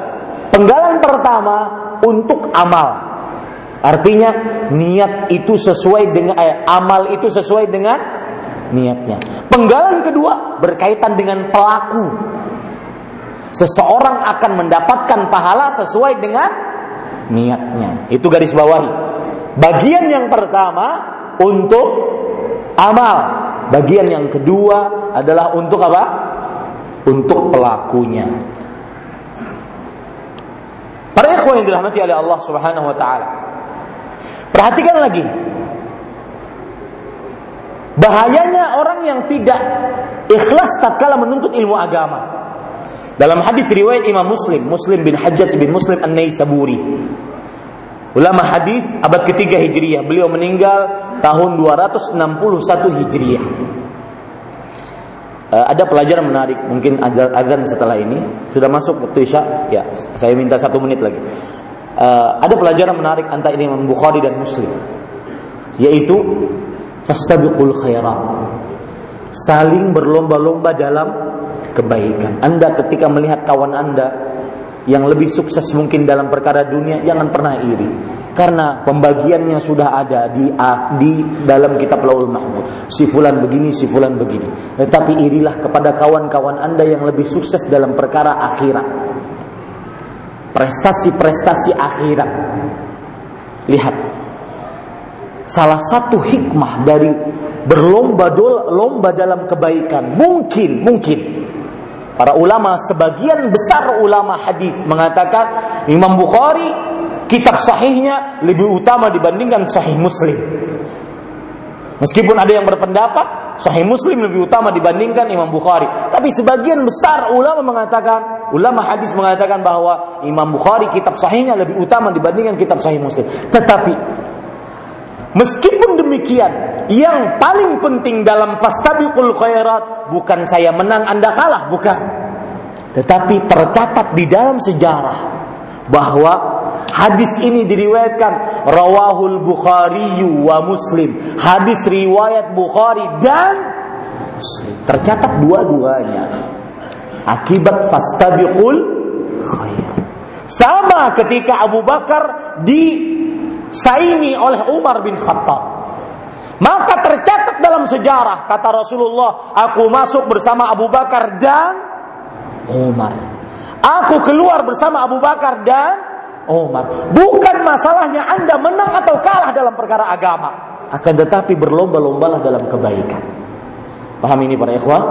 Penggalan pertama untuk amal. Artinya niat itu sesuai dengan eh, amal itu sesuai dengan niatnya. Penggalan kedua berkaitan dengan pelaku. Seseorang akan mendapatkan pahala sesuai dengan niatnya. Itu garis bawahi. Bagian yang pertama untuk amal. Bagian yang kedua adalah untuk apa? Untuk pelakunya. Para ikhwan yang dirahmati oleh Allah Subhanahu wa taala. Perhatikan lagi Bahayanya orang yang tidak ikhlas tatkala menuntut ilmu agama. Dalam hadis riwayat Imam Muslim, Muslim bin Hajjaj bin Muslim An-Naisaburi. Ulama hadis abad ketiga Hijriyah, beliau meninggal tahun 261 Hijriyah. Uh, ada pelajaran menarik, mungkin azan setelah ini sudah masuk waktu isya. Ya, saya minta satu menit lagi. Uh, ada pelajaran menarik antara Imam Bukhari dan Muslim, yaitu fastabiqul khairat. Saling berlomba-lomba dalam kebaikan. Anda ketika melihat kawan Anda yang lebih sukses mungkin dalam perkara dunia, jangan pernah iri. Karena pembagiannya sudah ada di di dalam kitab Laul Mahfud. Si fulan begini, si fulan begini. Tetapi irilah kepada kawan-kawan Anda yang lebih sukses dalam perkara akhirat. Prestasi-prestasi akhirat. Lihat, salah satu hikmah dari berlomba lomba dalam kebaikan mungkin mungkin para ulama sebagian besar ulama hadis mengatakan Imam Bukhari kitab sahihnya lebih utama dibandingkan sahih Muslim. Meskipun ada yang berpendapat sahih Muslim lebih utama dibandingkan Imam Bukhari. Tapi sebagian besar ulama mengatakan ulama hadis mengatakan bahwa Imam Bukhari kitab sahihnya lebih utama dibandingkan kitab sahih Muslim. Tetapi Meskipun demikian, yang paling penting dalam fastabiqul khairat bukan saya menang Anda kalah, bukan. Tetapi tercatat di dalam sejarah bahwa hadis ini diriwayatkan rawahul Bukhari wa Muslim. Hadis riwayat Bukhari dan Muslim. Tercatat dua-duanya. Akibat fastabiqul khair. Sama ketika Abu Bakar di saingi oleh Umar bin Khattab. Maka tercatat dalam sejarah kata Rasulullah, aku masuk bersama Abu Bakar dan Umar. Aku keluar bersama Abu Bakar dan Umar. Bukan masalahnya Anda menang atau kalah dalam perkara agama, akan tetapi berlomba-lombalah dalam kebaikan. Paham ini para ikhwah?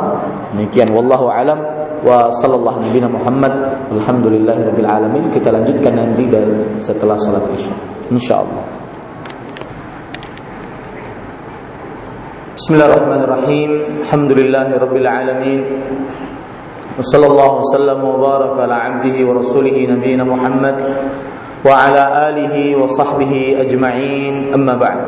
Demikian wallahu alam wa sallallahu nabi Muhammad alhamdulillahirabbil alamin. Kita lanjutkan nanti dan setelah salat Isya. insyaallah Bismillahirrahmanirrahim Alhamdulillahirabbil alamin وصلى الله وسلم وبارك على عبده ورسوله نبينا محمد وعلى آله وصحبه أجمعين أما بعد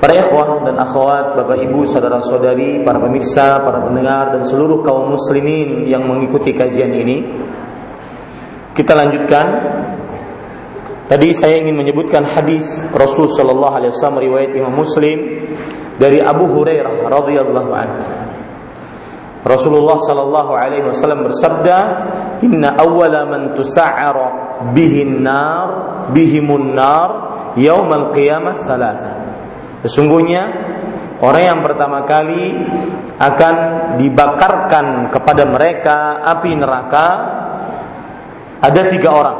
Para ikhwah dan akhwat, bapak ibu, saudara-saudari, para pemirsa, para pendengar dan seluruh kaum muslimin yang mengikuti kajian ini Kita lanjutkan Tadi saya ingin menyebutkan hadis Rasul sallallahu alaihi wasallam riwayat Imam Muslim dari Abu Hurairah radhiyallahu anhu. Rasulullah sallallahu alaihi wasallam bersabda, "Inna awwala man tusa'ara bihi an-nar bihimun nar yaumal qiyamah thalatha." Sesungguhnya orang yang pertama kali akan dibakarkan kepada mereka api neraka ada tiga orang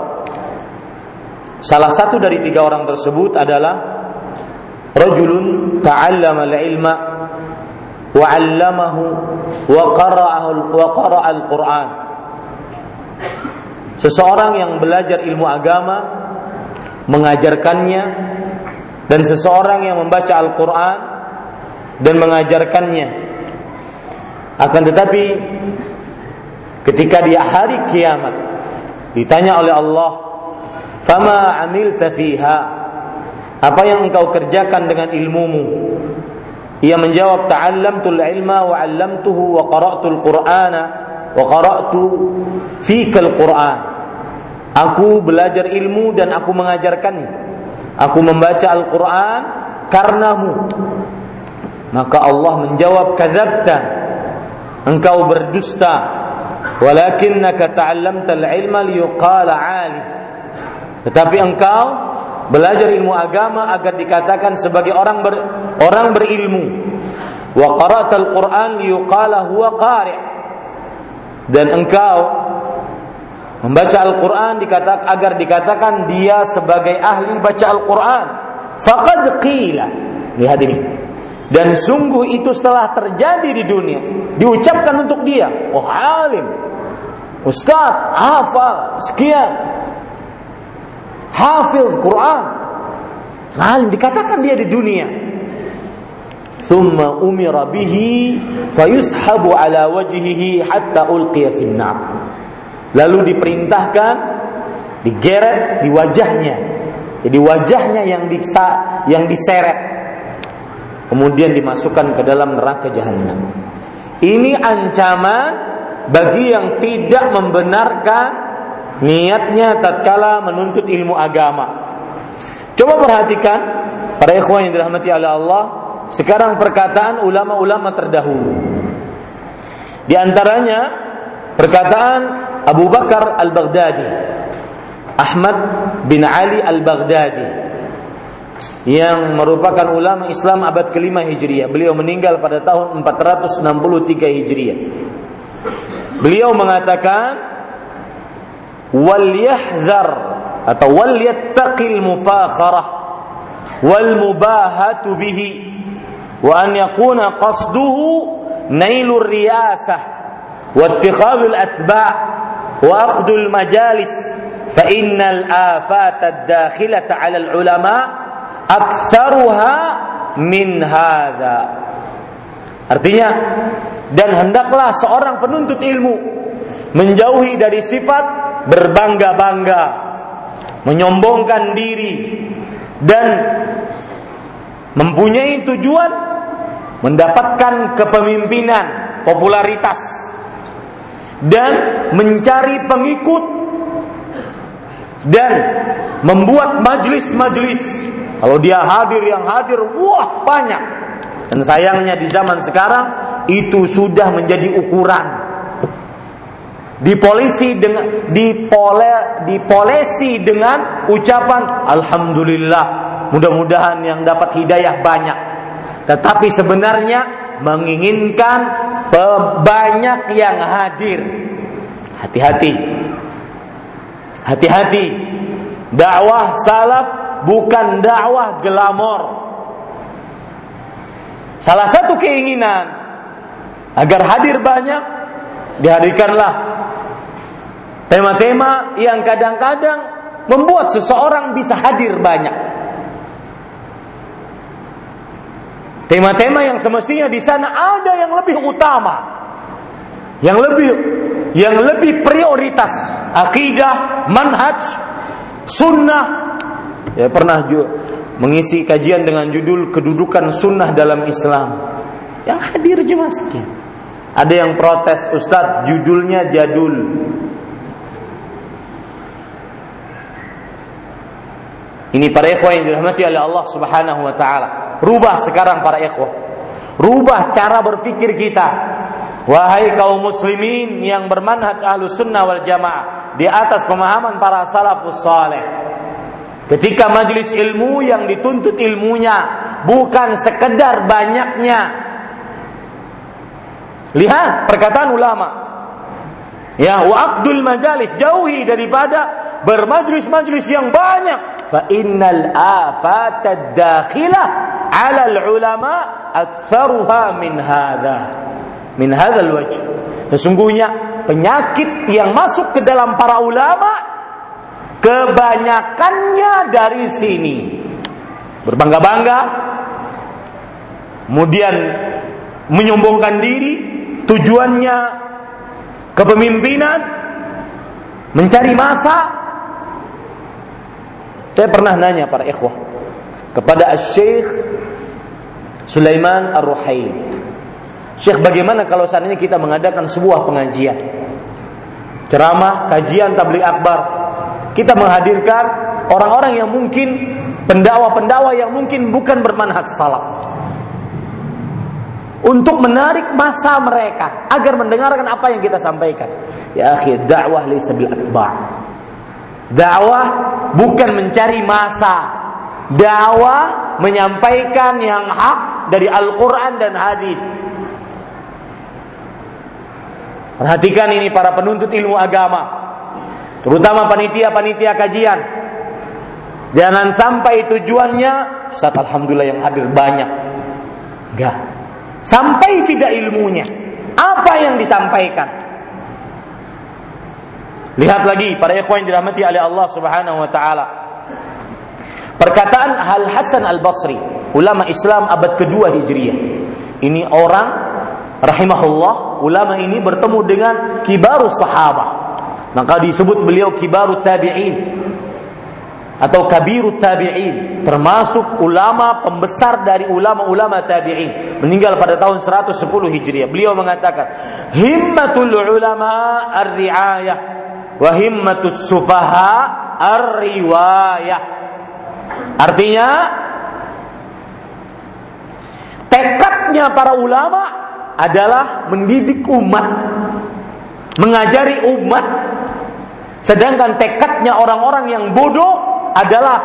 Salah satu dari tiga orang tersebut adalah rajulun ta'allama al-ilma wa 'allamahu wa. Seseorang yang belajar ilmu agama mengajarkannya dan seseorang yang membaca Al-Qur'an dan mengajarkannya. Akan tetapi ketika di hari kiamat ditanya oleh Allah Fama amilta fiha Apa yang engkau kerjakan dengan ilmumu Ia menjawab, "Ta'allamtul ilma wa 'allamtuhu wa qara'tul Qur'ana wa qara'tu fikal Qur'an." Aku belajar ilmu dan aku mengajarkannya. Aku membaca Al-Qur'an karenamu. Maka Allah menjawab, "Kadzabta." Engkau berdusta. Walakinnaka ta'allamtal ilma liyuqala 'alim. Tetapi engkau belajar ilmu agama agar dikatakan sebagai orang ber, orang berilmu. Wa qara'tal Qur'an liyuqala huwa qari'. Dan engkau membaca Al-Qur'an dikatakan agar dikatakan dia sebagai ahli baca Al-Qur'an. Faqad qila. Lihat ini. Dan sungguh itu setelah terjadi di dunia, diucapkan untuk dia, oh alim, ustaz, hafal, sekian, hafil Quran. Alim dikatakan dia di dunia. Thumma umira bihi fayushabu ala wajhihi hatta ulqiya finnar. Lalu diperintahkan digeret di wajahnya. Jadi wajahnya yang disa, yang diseret. Kemudian dimasukkan ke dalam neraka jahanam. Ini ancaman bagi yang tidak membenarkan niatnya tatkala menuntut ilmu agama. Coba perhatikan para ikhwan yang dirahmati oleh Allah, sekarang perkataan ulama-ulama terdahulu. Di antaranya perkataan Abu Bakar Al-Baghdadi, Ahmad bin Ali Al-Baghdadi yang merupakan ulama Islam abad kelima Hijriah. Beliau meninggal pada tahun 463 Hijriah. Beliau mengatakan wal yahzar atau wal yattaqil mufakharah wal mubahatu bihi wa an yakuna qasduhu nailur riyasah wa ittikhadul atba' wa aqdul majalis fa innal afat ad-dakhilata 'ala al-ulama aktsaruha min hadha. Artinya dan hendaklah seorang penuntut ilmu menjauhi dari sifat berbangga-bangga, menyombongkan diri dan mempunyai tujuan mendapatkan kepemimpinan, popularitas dan mencari pengikut dan membuat majlis-majlis. Kalau dia hadir yang hadir, wah banyak. Dan sayangnya di zaman sekarang itu sudah menjadi ukuran dipolisi dengan dipole dipolesi dengan ucapan alhamdulillah mudah-mudahan yang dapat hidayah banyak. Tetapi sebenarnya menginginkan banyak yang hadir. Hati-hati. Hati-hati. Dakwah salaf bukan dakwah glamor. Salah satu keinginan agar hadir banyak dihadirkanlah Tema-tema yang kadang-kadang membuat seseorang bisa hadir banyak. Tema-tema yang semestinya di sana ada yang lebih utama. Yang lebih yang lebih prioritas akidah, manhaj, sunnah. Ya pernah juga mengisi kajian dengan judul kedudukan sunnah dalam Islam. Yang hadir cuma sekian. Ada yang protes, Ustadz judulnya jadul. Ini para ikhwah yang dirahmati oleh Allah Subhanahu wa taala. Rubah sekarang para ikhwah. Rubah cara berpikir kita. Wahai kaum muslimin yang bermanhaj ahlus sunnah wal jamaah di atas pemahaman para salafus saleh. Ketika majelis ilmu yang dituntut ilmunya bukan sekedar banyaknya. Lihat perkataan ulama. Ya, wa majalis jauhi daripada bermajlis-majlis yang banyak. Fa innal afat ad-dakhilah 'ala al-ulama aktsaruha min hadha. Min hadzal wajh. Sesungguhnya penyakit yang masuk ke dalam para ulama kebanyakannya dari sini. Berbangga-bangga kemudian menyombongkan diri tujuannya kepemimpinan mencari masa saya pernah nanya para ikhwah kepada Syekh Sulaiman Ar-Ruhail. Syekh bagaimana kalau seandainya kita mengadakan sebuah pengajian? Ceramah, kajian tabligh akbar. Kita menghadirkan orang-orang yang mungkin pendakwa-pendakwa yang mungkin bukan bermanhaj salaf. Untuk menarik masa mereka agar mendengarkan apa yang kita sampaikan. Ya akhi, dakwah laysa bil atba'. Dakwah bukan mencari masa. Dakwah menyampaikan yang hak dari Al-Quran dan hadis. Perhatikan ini para penuntut ilmu agama, terutama panitia-panitia kajian. Jangan sampai tujuannya, Ustaz Alhamdulillah yang hadir banyak. Enggak. Sampai tidak ilmunya. Apa yang disampaikan? Lihat lagi para ikhwan yang dirahmati oleh Allah Subhanahu wa taala. Perkataan Hal Hasan Al Basri, ulama Islam abad kedua Hijriah. Ini orang rahimahullah, ulama ini bertemu dengan kibarus sahabah. Maka disebut beliau kibarut tabi'in atau kabirut tabi'in, termasuk ulama pembesar dari ulama-ulama tabi'in, meninggal pada tahun 110 Hijriah. Beliau mengatakan, "Himmatul ulama ar-ri'ayah wa himmatus sufaha ar-riwayah." Artinya tekadnya para ulama adalah mendidik umat, mengajari umat. Sedangkan tekadnya orang-orang yang bodoh adalah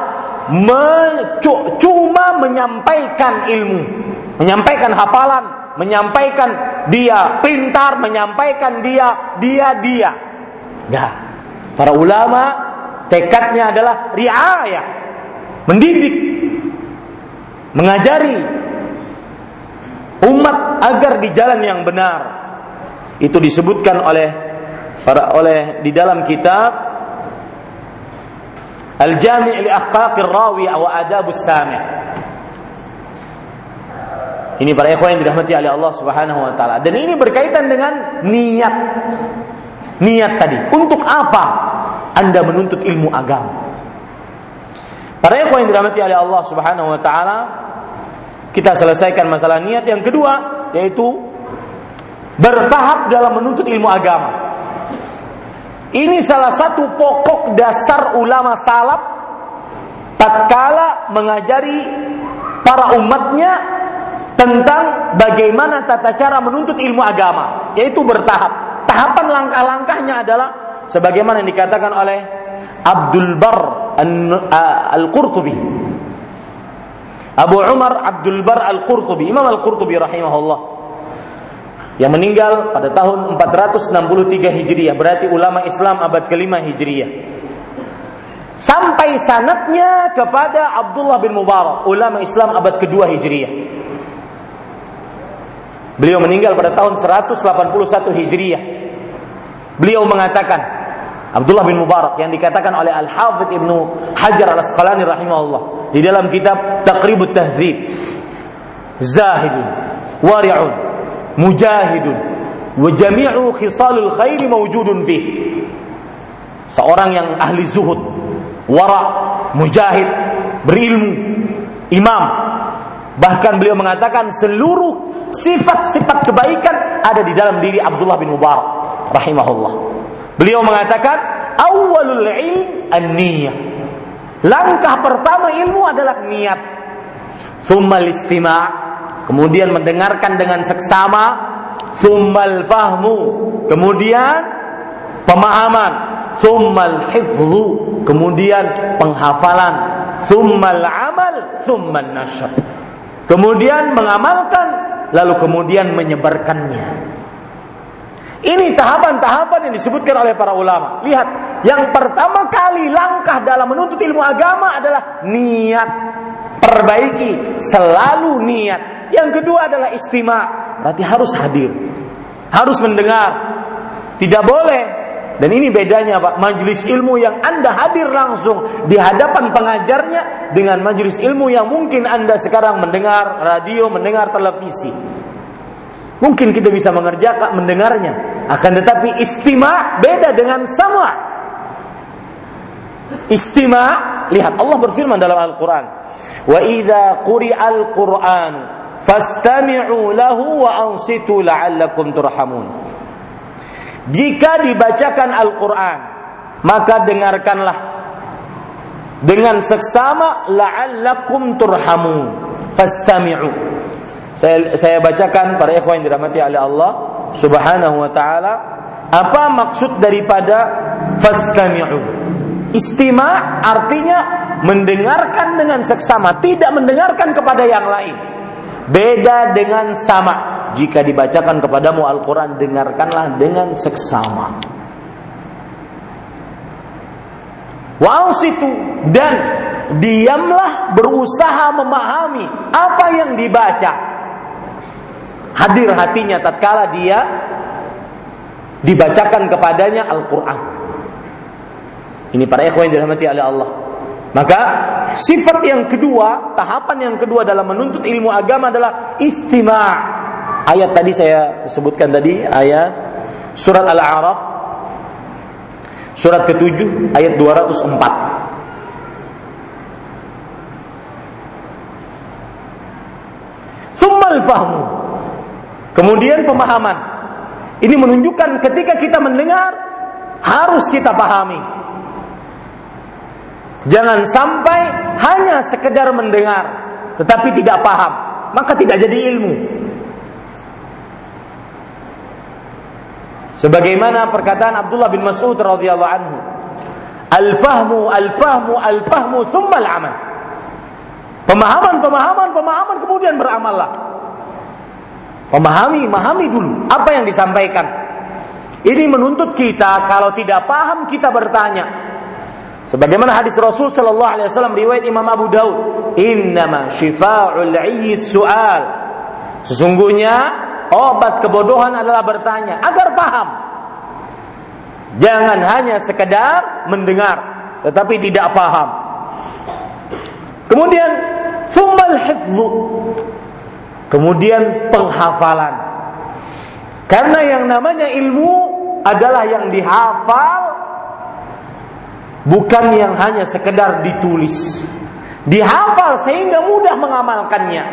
cuma menyampaikan ilmu, menyampaikan hafalan, menyampaikan dia pintar, menyampaikan dia dia dia. Nah, para ulama tekadnya adalah riayah, mendidik, mengajari umat agar di jalan yang benar. Itu disebutkan oleh para oleh di dalam kitab Al-Jami' li Akhlaqir Rawi wa Adabus Sami'. Ini para ikhwan yang dirahmati oleh Allah Subhanahu wa taala. Dan ini berkaitan dengan niat. Niat tadi. Untuk apa Anda menuntut ilmu agama? Para ikhwan yang dirahmati oleh Allah Subhanahu wa taala, kita selesaikan masalah niat yang kedua yaitu bertahap dalam menuntut ilmu agama. Ini salah satu pokok dasar ulama salaf tatkala mengajari para umatnya tentang bagaimana tata cara menuntut ilmu agama, yaitu bertahap. Tahapan langkah-langkahnya adalah sebagaimana yang dikatakan oleh Abdul Bar Al-Qurtubi. Abu Umar Abdul Bar Al-Qurtubi Imam Al-Qurtubi rahimahullah yang meninggal pada tahun 463 Hijriah. Berarti ulama Islam abad kelima Hijriah. Sampai sanatnya kepada Abdullah bin Mubarak ulama Islam abad kedua Hijriah beliau meninggal pada tahun 181 Hijriah. Beliau mengatakan Abdullah bin Mubarak yang dikatakan oleh Al-Hafidh Ibnu Hajar Al-Asqalani rahimahullah di dalam kitab Taqribut Tahdzib Zahidun wari'un mujahidun wa jami'u khisalul khairi mawjudun fi seorang yang ahli zuhud wara mujahid berilmu imam. Bahkan beliau mengatakan seluruh sifat-sifat kebaikan ada di dalam diri Abdullah bin Mubarak rahimahullah Beliau mengatakan awalul ilm an-niyah. Langkah pertama ilmu adalah niat. Thummal istima' kemudian mendengarkan dengan seksama, thummal fahmu, kemudian pemahaman, thummal hifzu, kemudian penghafalan, thummal amal, thummal nashr. Kemudian mengamalkan, lalu kemudian menyebarkannya. Ini tahapan-tahapan yang disebutkan oleh para ulama. Lihat, yang pertama kali langkah dalam menuntut ilmu agama adalah niat. Perbaiki selalu niat. Yang kedua adalah istimewa. Berarti harus hadir. Harus mendengar. Tidak boleh. Dan ini bedanya Pak, majelis ilmu yang Anda hadir langsung di hadapan pengajarnya dengan majelis ilmu yang mungkin Anda sekarang mendengar radio, mendengar televisi. Mungkin kita bisa mengerjakan mendengarnya, akan tetapi istima beda dengan sama. Istima, lihat Allah berfirman dalam Al-Qur'an, "Wa idza quri'al Qur'an fastami'u lahu wa ansitu la'allakum turhamun. Jika dibacakan Al-Qur'an, maka dengarkanlah dengan seksama la'allakum turhamun. Fastami'u. Saya, saya bacakan para ikhwan yang dirahmati oleh Allah Subhanahu wa taala apa maksud daripada fastami'u. Istima' artinya mendengarkan dengan seksama, tidak mendengarkan kepada yang lain. Beda dengan sama. Jika dibacakan kepadamu Al-Quran, dengarkanlah dengan seksama. situ dan diamlah berusaha memahami apa yang dibaca. Hadir hatinya tatkala dia dibacakan kepadanya Al-Quran. Ini para ikhwan yang dirahmati oleh Allah. Maka sifat yang kedua, tahapan yang kedua dalam menuntut ilmu agama adalah istima'. Ayat tadi saya sebutkan tadi ayat surat Al-A'raf surat ke-7 ayat 204. Thummal fahmu. Kemudian pemahaman. Ini menunjukkan ketika kita mendengar harus kita pahami. Jangan sampai hanya sekedar mendengar tetapi tidak paham, maka tidak jadi ilmu. Sebagaimana perkataan Abdullah bin Mas'ud radhiyallahu anhu, "Al-fahmu, al-fahmu, al-fahmu, thumma al-amal." Pemahaman, pemahaman, pemahaman kemudian beramallah. Pemahami, memahami dulu apa yang disampaikan. Ini menuntut kita kalau tidak paham kita bertanya. Sebagaimana hadis Rasul sallallahu alaihi wasallam riwayat Imam Abu Daud, "Innama syifa'ul 'ayyi su'al." Sesungguhnya obat kebodohan adalah bertanya agar paham. Jangan hanya sekedar mendengar tetapi tidak paham. Kemudian thummal hifdhu. Kemudian penghafalan. Karena yang namanya ilmu adalah yang dihafal bukan yang hanya sekedar ditulis dihafal sehingga mudah mengamalkannya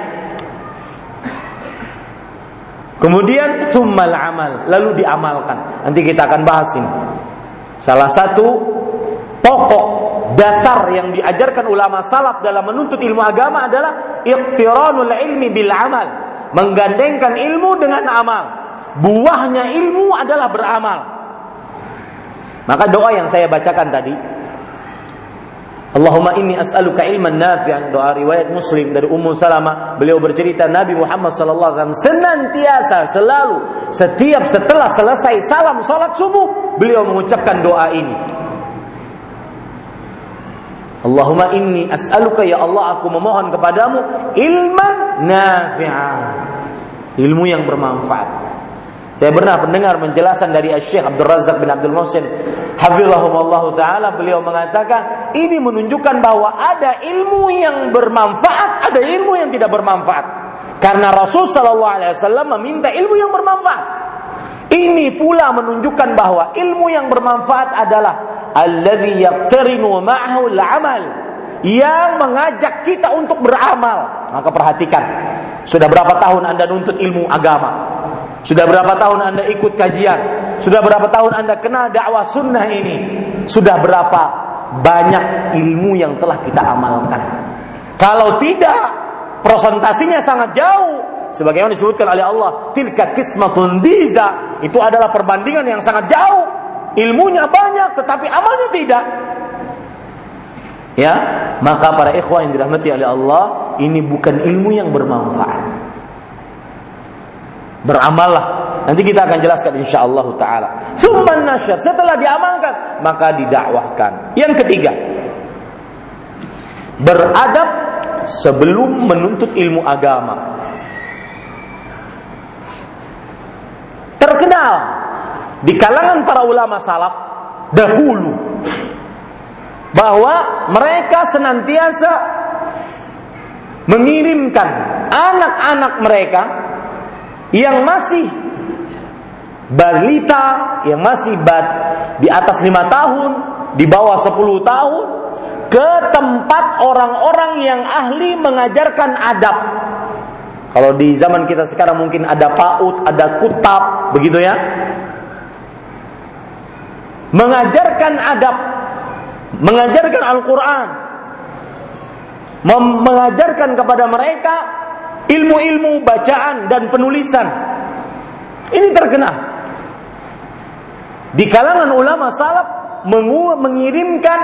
kemudian summal amal lalu diamalkan. Nanti kita akan bahas ini. Salah satu pokok dasar yang diajarkan ulama salaf dalam menuntut ilmu agama adalah iqtiranul ilmi bil amal. Menggandengkan ilmu dengan amal. Buahnya ilmu adalah beramal. Maka doa yang saya bacakan tadi Allahumma inni as'aluka ilman nafi'an. Doa riwayat Muslim dari Ummu Salamah. Beliau bercerita Nabi Muhammad sallallahu alaihi wasallam senantiasa selalu setiap setelah selesai salam salat subuh beliau mengucapkan doa ini. Allahumma inni as'aluka ya Allah aku memohon kepadamu ilman nafi'an. Ilmu yang bermanfaat saya pernah mendengar penjelasan dari Syekh Abdul Razak bin Abdul Muhsin Hafizahumullah Ta'ala Beliau mengatakan Ini menunjukkan bahwa ada ilmu yang bermanfaat Ada ilmu yang tidak bermanfaat. Karena Rasul Sallallahu Alaihi Wasallam meminta ilmu yang bermanfaat. Ini pula menunjukkan bahwa ilmu yang bermanfaat adalah Alladhi yaqtarinu ma'ahu al-amal Yang mengajak kita untuk beramal. Maka perhatikan Sudah berapa tahun anda nuntut ilmu agama sudah berapa tahun Anda ikut kajian? Sudah berapa tahun Anda kenal dakwah sunnah ini? Sudah berapa banyak ilmu yang telah kita amalkan? Kalau tidak, presentasinya sangat jauh. Sebagaimana disebutkan oleh Allah, tilka kismatun diza. Itu adalah perbandingan yang sangat jauh. Ilmunya banyak, tetapi amalnya tidak. Ya, maka para ikhwah yang dirahmati oleh Allah, ini bukan ilmu yang bermanfaat beramallah. Nanti kita akan jelaskan insyaallah taala. Summan nasyar, setelah diamalkan maka didakwahkan. Yang ketiga, beradab sebelum menuntut ilmu agama. Terkenal di kalangan para ulama salaf dahulu bahwa mereka senantiasa mengirimkan anak-anak mereka yang masih balita yang masih bad di atas lima tahun di bawah sepuluh tahun ke tempat orang-orang yang ahli mengajarkan adab Kalau di zaman kita sekarang mungkin ada PAUD, ada kutab, begitu ya. Mengajarkan adab, mengajarkan Al-Quran, mengajarkan kepada mereka ilmu-ilmu bacaan dan penulisan. Ini terkenal. Di kalangan ulama salaf mengirimkan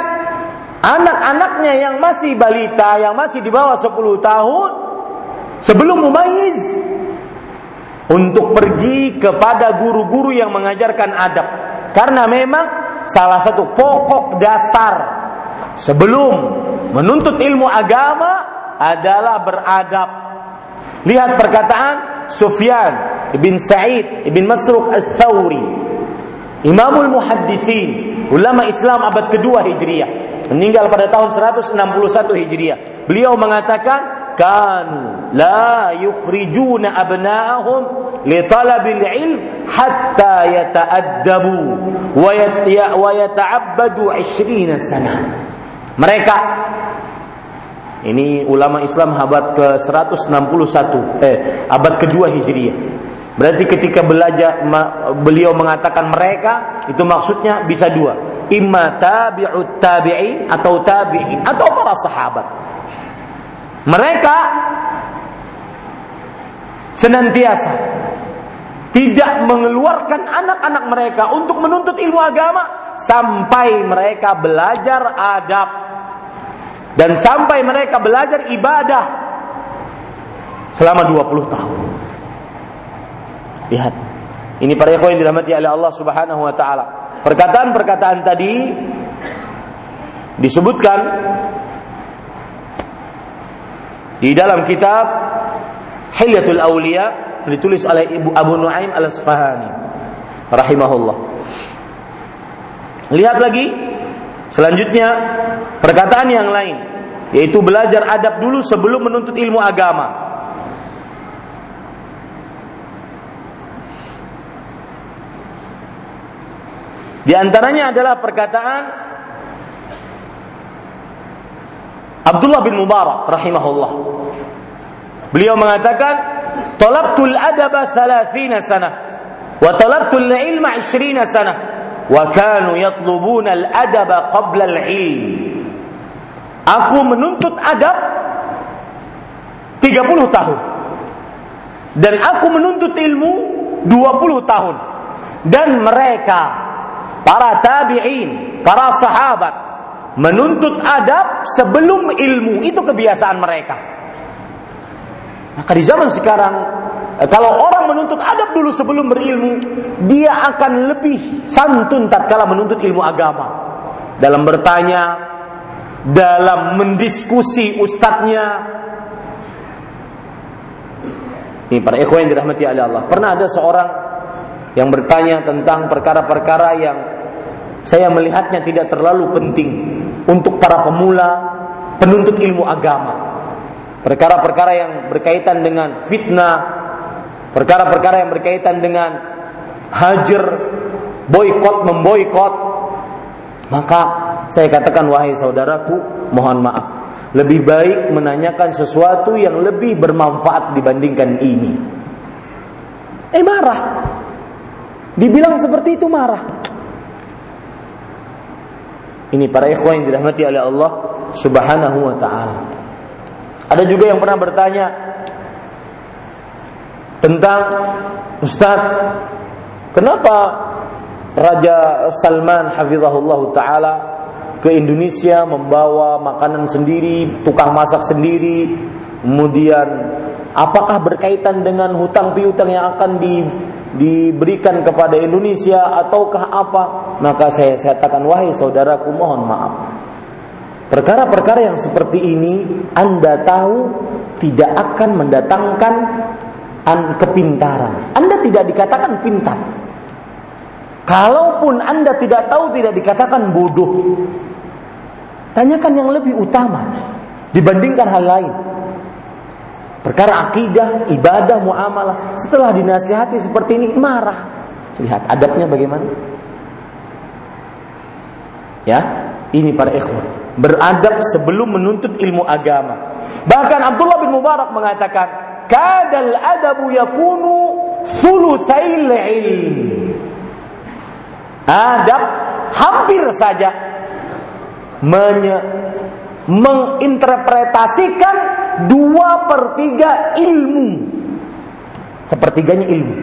anak-anaknya yang masih balita, yang masih di bawah 10 tahun sebelum mumayyiz untuk pergi kepada guru-guru yang mengajarkan adab. Karena memang salah satu pokok dasar sebelum menuntut ilmu agama adalah beradab. Lihat perkataan Sufyan ibn Sa'id ibn Masruq al-Thawri, Imamul Muhaddithin, ulama Islam abad kedua Hijriah, meninggal pada tahun 161 Hijriah. Beliau mengatakan, "Kan la yukhrijuna abna'ahum li talabil ilm hatta yata'addabu wa yata'abbadu 20 sana." Mereka ini ulama Islam abad ke-161 eh abad kedua Hijriah. Berarti ketika belajar beliau mengatakan mereka itu maksudnya bisa dua, imma tabi'ut tabi'in atau tabi'in atau para sahabat. Mereka senantiasa tidak mengeluarkan anak-anak mereka untuk menuntut ilmu agama sampai mereka belajar adab dan sampai mereka belajar ibadah selama 20 tahun. Lihat. Ini para ikhwan yang dirahmati oleh Allah Subhanahu wa taala. Perkataan-perkataan tadi disebutkan di dalam kitab Hilyatul Auliya ditulis oleh Ibu Abu Nuaim Al-Asfahani rahimahullah. Lihat lagi Selanjutnya perkataan yang lain yaitu belajar adab dulu sebelum menuntut ilmu agama. Di antaranya adalah perkataan Abdullah bin Mubarak rahimahullah. Beliau mengatakan, "Talabtul adaba 30 sana wa talabtul ilma 20 sana." Wa kanu yatlubuna al-adaba. Aku menuntut adab 30 tahun. Dan aku menuntut ilmu 20 tahun. Dan mereka para tabi'in, para sahabat menuntut adab sebelum ilmu. Itu kebiasaan mereka. Maka di zaman sekarang kalau orang menuntut adab dulu sebelum berilmu, dia akan lebih santun tatkala menuntut ilmu agama. Dalam bertanya, dalam mendiskusi ustadznya. Ini para ikhwan yang dirahmati oleh Allah. Pernah ada seorang yang bertanya tentang perkara-perkara yang saya melihatnya tidak terlalu penting untuk para pemula penuntut ilmu agama. Perkara-perkara yang berkaitan dengan fitnah, perkara-perkara yang berkaitan dengan hajar, boykot, memboykot, maka saya katakan wahai saudaraku, mohon maaf. Lebih baik menanyakan sesuatu yang lebih bermanfaat dibandingkan ini. Eh marah. Dibilang seperti itu marah. Ini para ikhwan yang dirahmati oleh Allah Subhanahu wa taala. Ada juga yang pernah bertanya, tentang Ustaz kenapa Raja Salman hafizahullah taala ke Indonesia membawa makanan sendiri, tukang masak sendiri, kemudian apakah berkaitan dengan hutang piutang yang akan di, diberikan kepada Indonesia ataukah apa? Maka saya katakan wahai saudaraku mohon maaf. Perkara-perkara yang seperti ini Anda tahu tidak akan mendatangkan an kepintaran. Anda tidak dikatakan pintar. Kalaupun Anda tidak tahu tidak dikatakan bodoh. Tanyakan yang lebih utama dibandingkan hal lain. Perkara akidah, ibadah, muamalah. Setelah dinasihati seperti ini marah. Lihat adabnya bagaimana? Ya, ini para ikhwan. Beradab sebelum menuntut ilmu agama. Bahkan Abdullah bin Mubarak mengatakan, kadal adabu yakunu thulutsail ilm. Adab hampir saja menye, menginterpretasikan dua per tiga ilmu. Sepertiganya ilmu.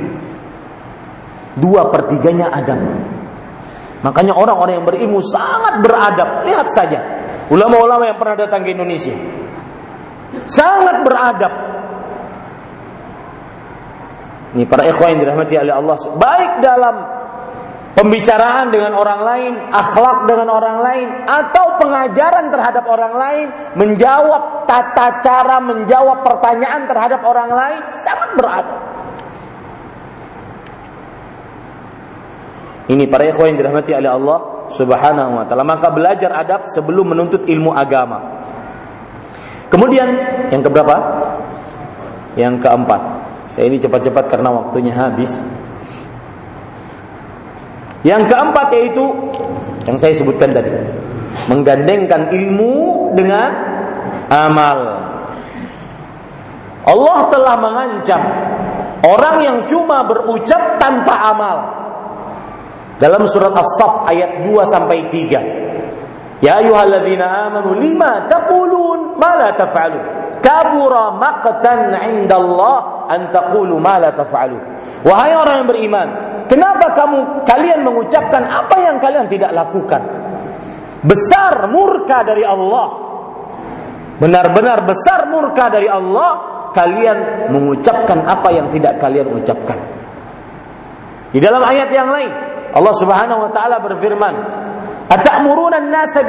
Dua pertiganya adab. Makanya orang-orang yang berilmu sangat beradab. Lihat saja. Ulama-ulama yang pernah datang ke Indonesia. Sangat beradab. Ini para ikhwan yang dirahmati oleh Allah. Baik dalam pembicaraan dengan orang lain, akhlak dengan orang lain, atau pengajaran terhadap orang lain, menjawab tata cara menjawab pertanyaan terhadap orang lain, sangat beradab. Ini para ikhwan yang dirahmati oleh Allah Subhanahu wa taala. Maka belajar adab sebelum menuntut ilmu agama. Kemudian yang keberapa? Yang keempat. Saya ini cepat-cepat karena waktunya habis. Yang keempat yaitu yang saya sebutkan tadi, menggandengkan ilmu dengan amal. Allah telah mengancam orang yang cuma berucap tanpa amal. Dalam surat As-Saff ayat 2 sampai 3. Ya ayyuhalladzina amanu lima taqulun ma la taf'alun. Kabura maqtan 'inda Allah an taqulu ma la taf'alun. Wahai orang yang beriman, kenapa kamu kalian mengucapkan apa yang kalian tidak lakukan? Besar murka dari Allah. Benar-benar besar murka dari Allah kalian mengucapkan apa yang tidak kalian ucapkan. Di dalam ayat yang lain, Allah Subhanahu wa taala berfirman, "Atamuruna an-nasa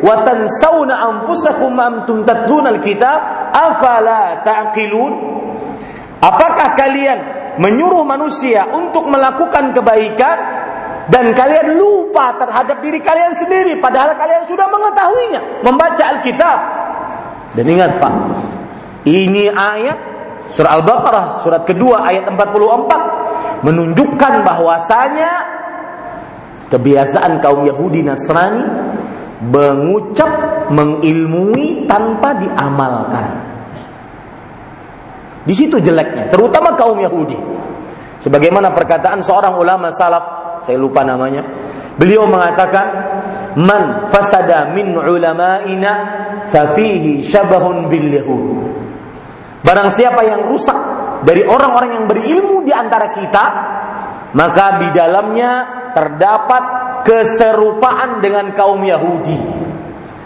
wa tansawna anfusakum antum tatluna al-kitab afala ta'qilun?" Apakah kalian menyuruh manusia untuk melakukan kebaikan dan kalian lupa terhadap diri kalian sendiri padahal kalian sudah mengetahuinya, membaca Alkitab. Dan ingat Pak, ini ayat surah Al-Baqarah surat kedua ayat 44 menunjukkan bahwasanya kebiasaan kaum Yahudi Nasrani mengucap mengilmui tanpa diamalkan. Di situ jeleknya, terutama kaum Yahudi. Sebagaimana perkataan seorang ulama salaf, saya lupa namanya. Beliau mengatakan, "Man fasada min ulama'ina fafihi syabahun bil yahud." Barang siapa yang rusak dari orang-orang yang berilmu di antara kita, maka di dalamnya terdapat keserupaan dengan kaum Yahudi.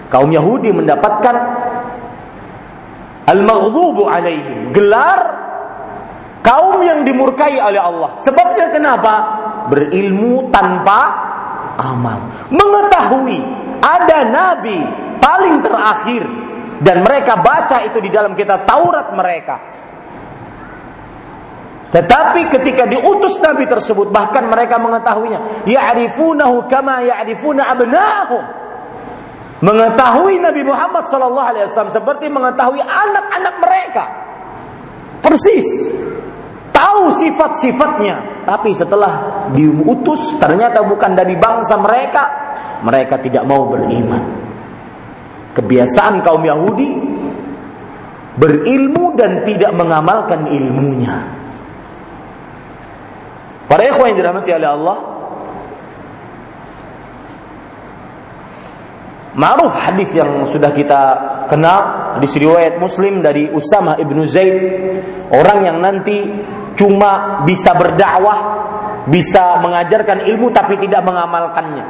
Kaum Yahudi mendapatkan al-maghdubu alaihim, gelar kaum yang dimurkai oleh Allah. Sebabnya kenapa? Berilmu tanpa amal. Mengetahui ada nabi paling terakhir dan mereka baca itu di dalam kitab Taurat mereka. Tetapi ketika diutus Nabi tersebut bahkan mereka mengetahuinya, ya'rifunahu kama ya'rifuna abnahum. Mengetahui Nabi Muhammad sallallahu alaihi wasallam seperti mengetahui anak-anak mereka. Persis. Tahu sifat-sifatnya, tapi setelah diutus ternyata bukan dari bangsa mereka, mereka tidak mau beriman. Kebiasaan kaum Yahudi berilmu dan tidak mengamalkan ilmunya. Para ikhwan yang dirahmati oleh Allah, Ma'ruf hadis yang sudah kita kenal di riwayat Muslim dari Usama ibnu Zaid, orang yang nanti cuma bisa berdakwah, bisa mengajarkan ilmu tapi tidak mengamalkannya.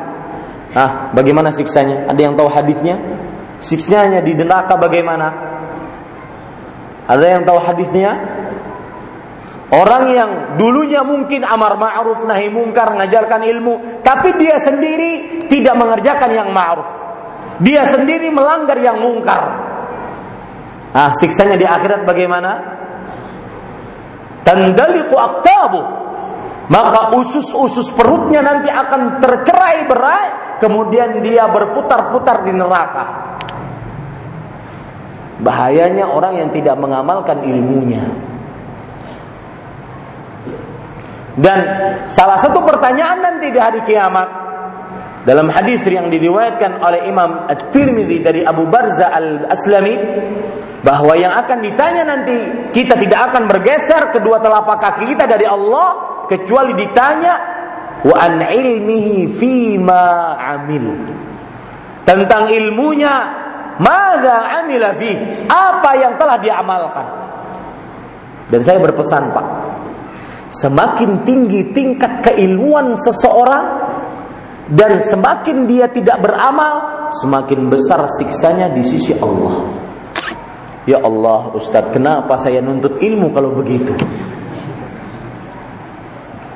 Nah, bagaimana siksanya? Ada yang tahu hadisnya? Siksanya di neraka bagaimana? Ada yang tahu hadisnya? Orang yang dulunya mungkin amar ma'ruf nahi mungkar mengajarkan ilmu, tapi dia sendiri tidak mengerjakan yang ma'ruf. Dia sendiri melanggar yang mungkar. Ah, siksanya di akhirat bagaimana? Tandaliku aktabu. Maka usus-usus perutnya nanti akan tercerai berai, kemudian dia berputar-putar di neraka. Bahayanya orang yang tidak mengamalkan ilmunya. Dan salah satu pertanyaan nanti di hari kiamat, Dalam hadis yang diriwayatkan oleh Imam At-Tirmidzi dari Abu Barza Al-Aslami bahwa yang akan ditanya nanti kita tidak akan bergeser kedua telapak kaki kita dari Allah kecuali ditanya wa an ilmihi fima amil? Tentang ilmunya mada amila fi? Apa yang telah dia amalkan? Dan saya berpesan Pak semakin tinggi tingkat keilmuan seseorang dan semakin dia tidak beramal, semakin besar siksanya di sisi Allah. Ya Allah, Ustadz, kenapa saya nuntut ilmu kalau begitu?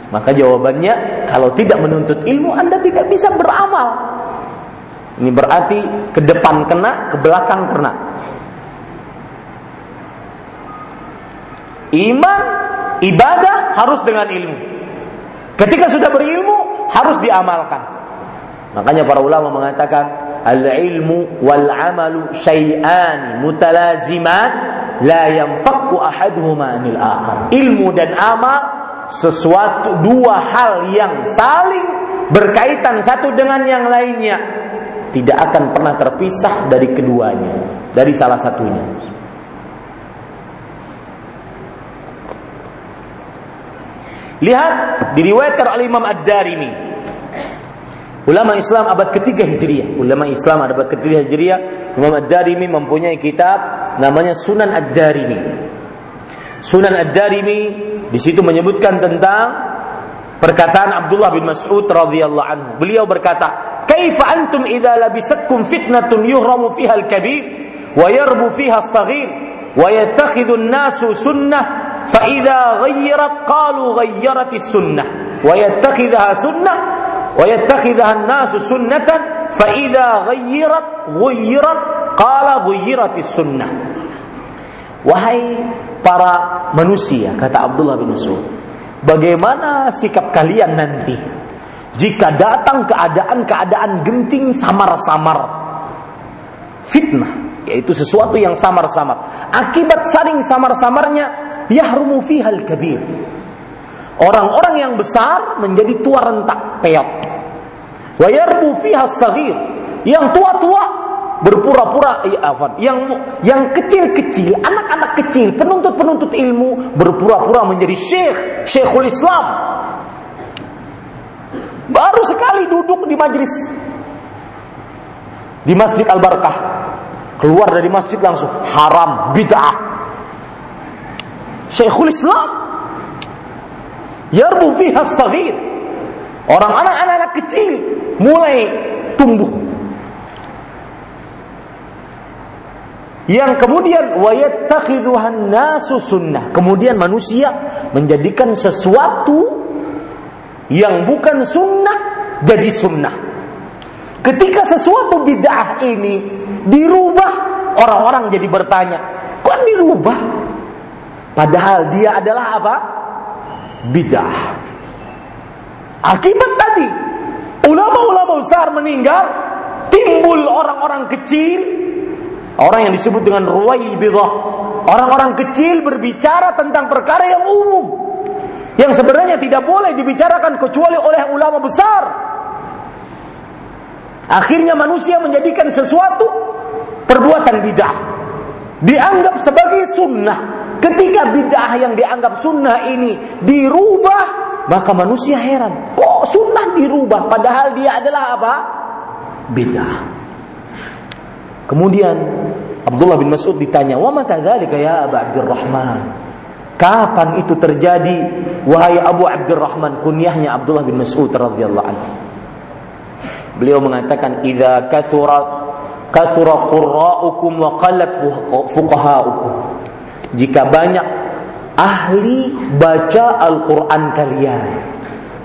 Maka jawabannya, kalau tidak menuntut ilmu, Anda tidak bisa beramal. Ini berarti ke depan kena, ke belakang kena. Iman, ibadah harus dengan ilmu. Ketika sudah berilmu, harus diamalkan. Makanya para ulama mengatakan al-ilmu wal amalu syai'an mutalaziman la yanfakku ahaduhuma anil akhar. Ilmu dan amal sesuatu dua hal yang saling berkaitan satu dengan yang lainnya tidak akan pernah terpisah dari keduanya, dari salah satunya. Lihat diriwayatkan oleh Imam Ad-Darimi Ulama Islam abad ketiga Hijriah. Ulama Islam abad ketiga Hijriah, Imam Ad-Darimi mempunyai kitab namanya Sunan Ad-Darimi. Sunan Ad-Darimi di situ menyebutkan tentang perkataan Abdullah bin Mas'ud radhiyallahu anhu. Beliau berkata, "Kaifa antum idza labisatkum fitnatun yuhramu fiha al-kabir wa yarbu fiha as-saghir wa yattakhidhu an-nasu sunnah fa idza ghayyarat qalu ghayyarat as-sunnah wa yattakhidha sunnah ويتخذها الناس سنة فإذا غيرت غيرت قال غيرت السنة Wahai para manusia, kata Abdullah bin Mas'ud, bagaimana sikap kalian nanti jika datang keadaan-keadaan genting samar-samar fitnah yaitu sesuatu yang samar-samar akibat saling samar-samarnya yahrumu fihal kabir orang-orang yang besar menjadi tua rentak peot Wa yarbu fiha saghir. Yang tua-tua berpura-pura ya, yang yang kecil-kecil, anak-anak kecil, penuntut-penuntut ilmu berpura-pura menjadi syekh, syekhul Islam. Baru sekali duduk di majlis di Masjid Al-Barakah. Keluar dari masjid langsung haram, bid'ah. Syekhul Islam. Yarbu fiha saghir. Orang anak-anak kecil mulai tumbuh. Yang kemudian wayattakhidhuhan nasu sunnah. Kemudian manusia menjadikan sesuatu yang bukan sunnah jadi sunnah. Ketika sesuatu bid'ah ini dirubah, orang-orang jadi bertanya, kok dirubah? Padahal dia adalah apa? Bid'ah. Akibat tadi ulama-ulama besar meninggal, timbul orang-orang kecil, orang yang disebut dengan ruwaibidah. Orang-orang kecil berbicara tentang perkara yang umum. Yang sebenarnya tidak boleh dibicarakan kecuali oleh ulama besar. Akhirnya manusia menjadikan sesuatu perbuatan bidah. Dianggap sebagai sunnah. Ketika bidah yang dianggap sunnah ini dirubah maka manusia heran, kok sunnah dirubah padahal dia adalah apa? Bid'ah. Kemudian Abdullah bin Mas'ud ditanya, "Wa mata dzalika ya Abu Abdurrahman?" Kapan itu terjadi wahai Abu Abdurrahman kunyahnya Abdullah bin Mas'ud radhiyallahu anhu. Beliau mengatakan, "Idza kathura kathura qurra'ukum wa qallat fuqaha'ukum." Jika banyak ahli baca Al-Quran kalian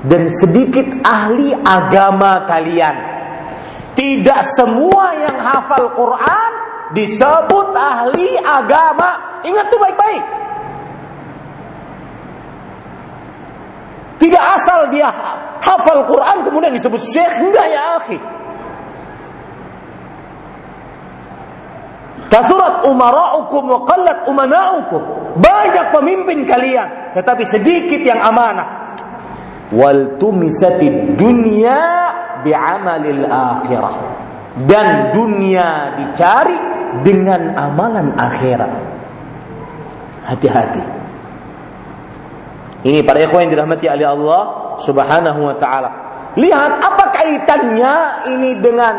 dan sedikit ahli agama kalian. Tidak semua yang hafal Quran disebut ahli agama. Ingat tuh baik-baik. Tidak asal dia hafal Quran kemudian disebut syekh enggak ya akhi. Kasurat umara'ukum wa qallat umana'ukum. Banyak pemimpin kalian, tetapi sedikit yang amanah. Wal tumisatid dunya bi'amalil akhirah. Dan dunia dicari dengan amalan akhirat. Hati-hati. Ini para ikhwan yang dirahmati oleh Allah Subhanahu wa taala. Lihat apa kaitannya ini dengan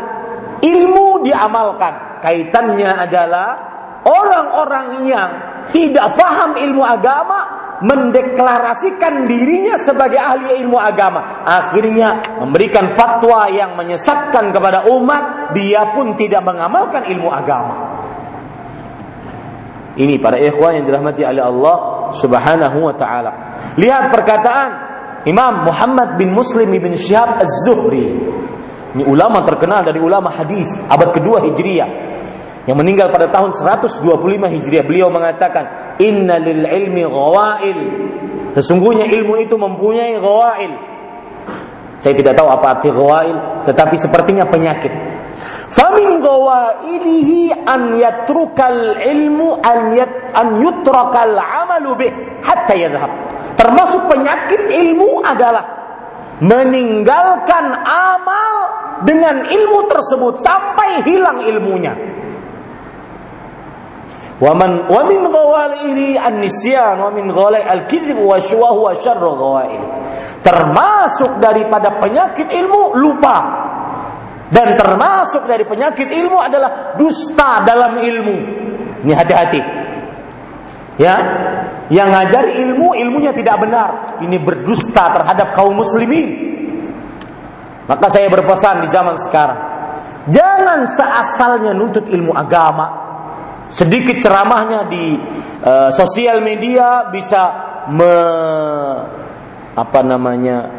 ilmu diamalkan. Kaitannya adalah orang-orang yang tidak faham ilmu agama mendeklarasikan dirinya sebagai ahli ilmu agama. Akhirnya memberikan fatwa yang menyesatkan kepada umat, dia pun tidak mengamalkan ilmu agama. Ini para ikhwan yang dirahmati oleh Allah Subhanahu wa taala. Lihat perkataan Imam Muhammad bin Muslim bin Syihab Az-Zuhri. Ini ulama terkenal dari ulama hadis abad kedua Hijriah yang meninggal pada tahun 125 Hijriah beliau mengatakan inna lil ilmi ghawail. Sesungguhnya ilmu itu mempunyai ghawail. Saya tidak tahu apa arti ghawail tetapi sepertinya penyakit. Famin ghawailihi an yatrukal ilmu an yat an yutrakal amalu bih hatta yadhhab. Termasuk penyakit ilmu adalah meninggalkan amal dengan ilmu tersebut sampai hilang ilmunya Waman an-nisyan wa min ghalai al-kadzib wa. Termasuk daripada penyakit ilmu lupa. Dan termasuk dari penyakit ilmu adalah dusta dalam ilmu. Ini hati-hati. Ya, yang ngajari ilmu ilmunya tidak benar, ini berdusta terhadap kaum muslimin. Maka saya berpesan di zaman sekarang, jangan seasalnya nuntut ilmu agama, sedikit ceramahnya di uh, sosial media bisa me, apa namanya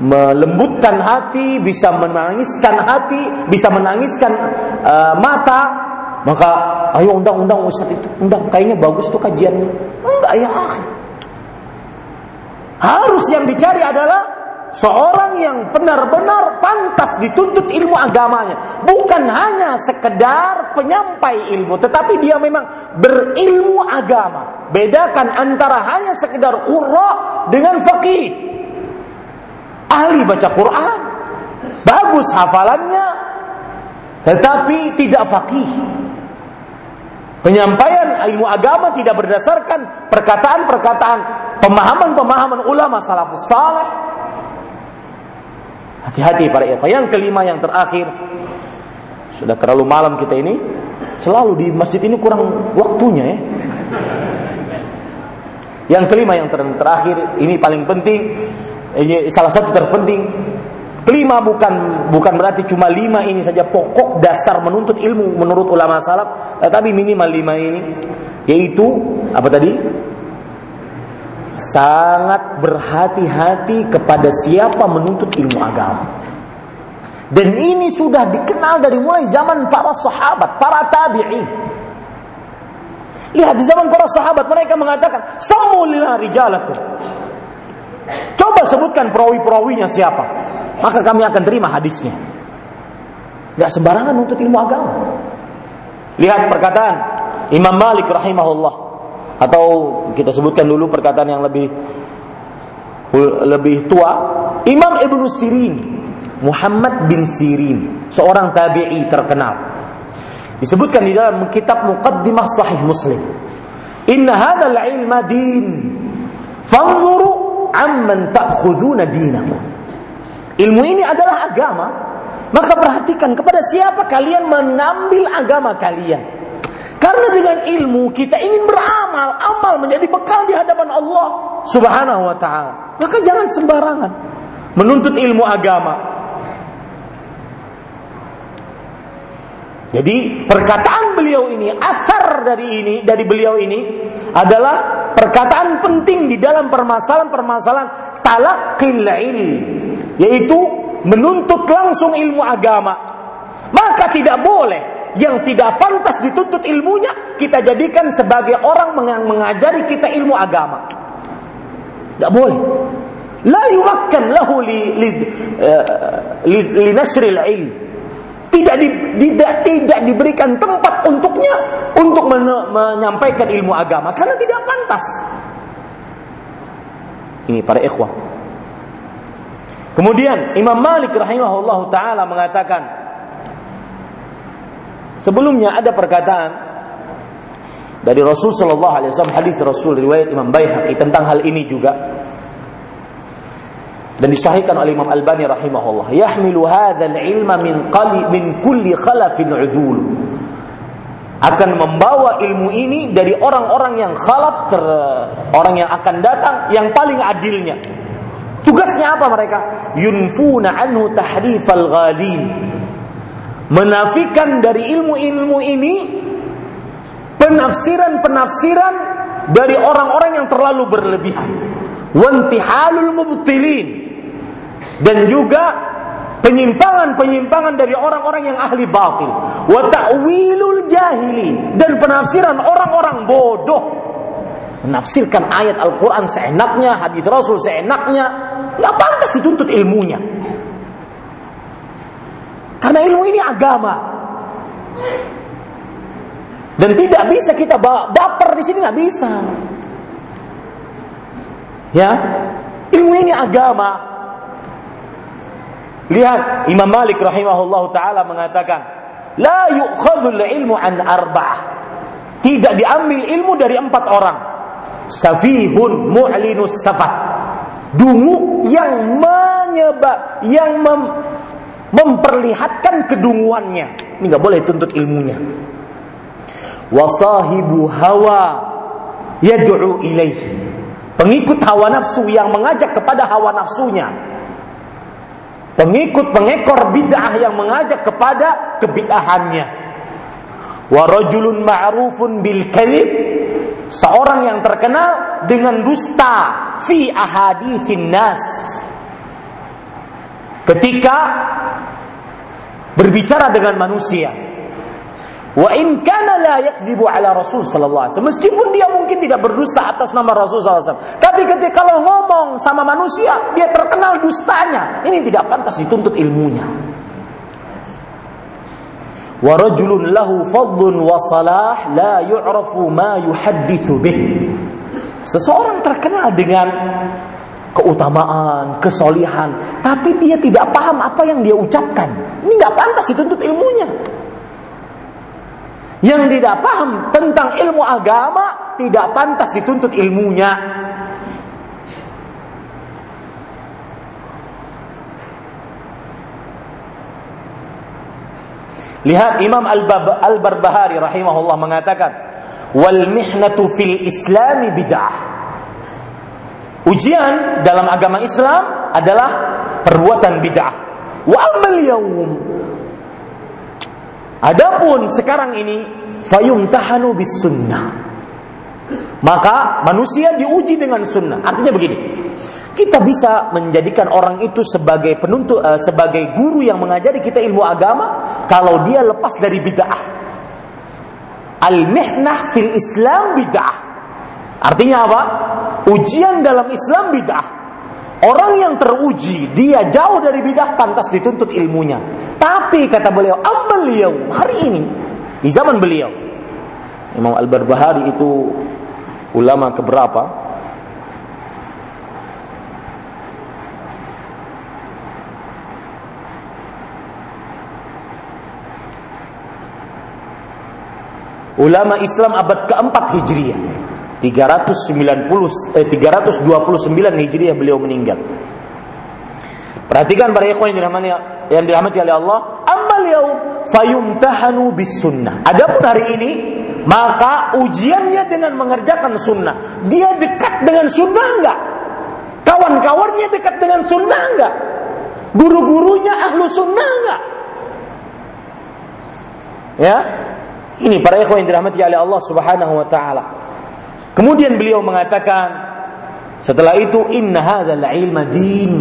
melembutkan hati, bisa menangiskan hati, bisa menangiskan uh, mata, maka ayo undang-undang Ustaz itu, undang. Kayaknya bagus tuh kajiannya. Enggak ya. Harus yang dicari adalah seorang yang benar-benar pantas dituntut ilmu agamanya. Bukan hanya sekedar penyampai ilmu tetapi dia memang berilmu agama. Bedakan antara hanya sekedar qurra dengan faqih. Ahli baca Quran. Bagus hafalannya. Tetapi tidak faqih penyampaian ilmu agama tidak berdasarkan perkataan-perkataan pemahaman-pemahaman ulama salafus saleh Hati-hati para ikhwan. Yang kelima yang terakhir sudah terlalu malam kita ini selalu di masjid ini kurang waktunya ya. Yang kelima yang ter terakhir ini paling penting ini salah satu terpenting. Kelima bukan bukan berarti cuma lima ini saja pokok dasar menuntut ilmu menurut ulama salaf, tetapi minimal lima ini yaitu apa tadi? sangat berhati-hati kepada siapa menuntut ilmu agama. Dan ini sudah dikenal dari mulai zaman para sahabat, para tabi'in. Lihat di zaman para sahabat mereka mengatakan, "Samulina rijalakum." Coba sebutkan perawi-perawinya siapa, maka kami akan terima hadisnya. Gak sembarangan untuk ilmu agama. Lihat perkataan Imam Malik rahimahullah. Atau kita sebutkan dulu perkataan yang lebih lebih tua. Imam Ibnu Sirin. Muhammad bin Sirin. Seorang tabi'i terkenal. Disebutkan di dalam kitab Muqaddimah Sahih Muslim. Inna hadzal ilma din. Fanzuru amman ta'khuduna dinakum Ilmu ini adalah agama maka perhatikan kepada siapa kalian mengambil agama kalian karena dengan ilmu kita ingin beramal, amal menjadi bekal di hadapan Allah Subhanahu wa taala. Maka jangan sembarangan menuntut ilmu agama. Jadi perkataan beliau ini, asar dari ini, dari beliau ini adalah perkataan penting di dalam permasalahan-permasalahan talakil ilm, yaitu menuntut langsung ilmu agama. Maka tidak boleh yang tidak pantas dituntut ilmunya kita jadikan sebagai orang yang mengajari kita ilmu agama. Tidak boleh. La yumakkan lahu li li, uh, li. Tidak, di, tidak tidak diberikan tempat untuknya untuk men, menyampaikan ilmu agama karena tidak pantas. Ini para ikhwah. Kemudian Imam Malik rahimahullah taala mengatakan sebelumnya ada perkataan dari Rasul sallallahu alaihi wasallam hadis Rasul riwayat Imam Baihaqi tentang hal ini juga. Dan disahihkan oleh Imam Albani rahimahullah yahmilu hadzal ilma min qali min kulli khalafin udul. Akan membawa ilmu ini dari orang-orang yang khalaf ter, orang yang akan datang yang paling adilnya Tugasnya apa mereka? Yunfuna anhu tahrifal ghalin. Menafikan dari ilmu-ilmu ini penafsiran-penafsiran dari orang-orang yang terlalu berlebihan. Wantihalul mubtilin. Dan juga penyimpangan-penyimpangan dari orang-orang yang ahli batil. Wa ta'wilul jahili dan penafsiran orang-orang bodoh menafsirkan ayat Al-Quran seenaknya, hadis Rasul seenaknya, nggak pantas dituntut ilmunya. Karena ilmu ini agama. Dan tidak bisa kita baper di sini nggak bisa. Ya, ilmu ini agama. Lihat Imam Malik rahimahullah taala mengatakan, la yu'khadhul ilmu an arba'ah. Tidak diambil ilmu dari empat orang. Safihun mu'linus safat dungu yang menyebab yang mem, memperlihatkan kedunguannya. Ini nggak boleh tuntut ilmunya. Wasahibu hawa yad'u ilaih. Pengikut hawa nafsu yang mengajak kepada hawa nafsunya. Pengikut pengekor bid'ah yang mengajak kepada kebid'ahannya. Wa rajulun ma'rufun bil kadhib seorang yang terkenal dengan dusta fi ahadithin nas. Ketika berbicara dengan manusia. Wa in kana la yakdzibu ala rasul sallallahu alaihi meskipun dia mungkin tidak berdusta atas nama rasul sallallahu alaihi tapi ketika kalau ngomong sama manusia dia terkenal dustanya. Ini tidak pantas dituntut ilmunya wa rajulun lahu salah la yu'rafu ma yuhaddithu bih. Seseorang terkenal dengan keutamaan, kesolihan, tapi dia tidak paham apa yang dia ucapkan. Ini nggak pantas dituntut ilmunya. Yang tidak paham tentang ilmu agama tidak pantas dituntut ilmunya. Lihat Imam Al-Barbahari rahimahullah mengatakan, "Wal mihnatu fil Islami bid'ah." Ujian dalam agama Islam adalah perbuatan bid'ah. Wa amal yaum. Adapun sekarang ini fayumtahanu bis sunnah. Maka manusia diuji dengan sunnah. Artinya begini, kita bisa menjadikan orang itu sebagai penuntut uh, sebagai guru yang mengajari kita ilmu agama kalau dia lepas dari bid'ah. Al-mihnah fil Islam bid'ah. Artinya apa? Ujian dalam Islam bid'ah. Orang yang teruji, dia jauh dari bid'ah pantas dituntut ilmunya. Tapi kata beliau, amal beliau hari ini di zaman beliau Imam Al-Barbahari itu ulama keberapa? Ulama Islam abad keempat Hijriah 390 eh, 329 Hijriah beliau meninggal Perhatikan para ikhwan yang dirahmati oleh Allah, amal yaum fayumtahanu bis sunnah. Adapun hari ini maka ujiannya dengan mengerjakan sunnah. Dia dekat dengan sunnah enggak? Kawan-kawannya dekat dengan sunnah enggak? Guru-gurunya ahlu sunnah enggak? Ya, ini para ikhwan yang dirahmati oleh Allah Subhanahu wa taala. Kemudian beliau mengatakan setelah itu inna hadzal ilma din.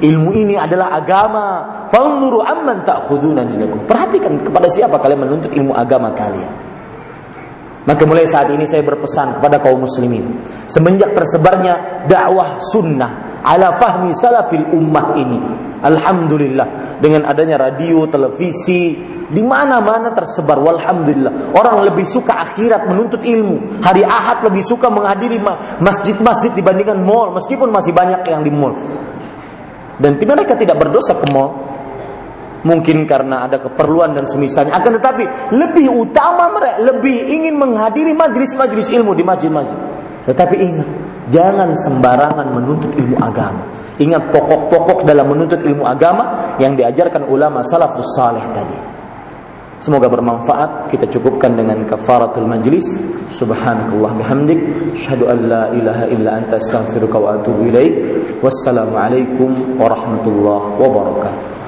Ilmu ini adalah agama. Fanzuru amman ta'khuduna dinakum. Perhatikan kepada siapa kalian menuntut ilmu agama kalian. Maka mulai saat ini saya berpesan kepada kaum muslimin semenjak tersebarnya dakwah sunnah ala fahmi salafil ummah ini. Alhamdulillah dengan adanya radio, televisi di mana-mana tersebar walhamdulillah. Orang lebih suka akhirat menuntut ilmu. Hari Ahad lebih suka menghadiri masjid-masjid dibandingkan mall meskipun masih banyak yang di mall. Dan mereka tidak berdosa ke mall. Mungkin karena ada keperluan dan semisalnya. Akan tetapi lebih utama mereka lebih ingin menghadiri majlis-majlis ilmu di masjid-masjid. Tetapi ingat, jangan sembarangan menuntut ilmu agama. Ingat pokok-pokok dalam menuntut ilmu agama yang diajarkan ulama salafus saleh tadi. Semoga bermanfaat. Kita cukupkan dengan kafaratul majlis. Subhanakallah bihamdik. Asyhadu an la ilaha illa anta astaghfiruka wa atubu ilaik. Wassalamualaikum warahmatullahi wabarakatuh.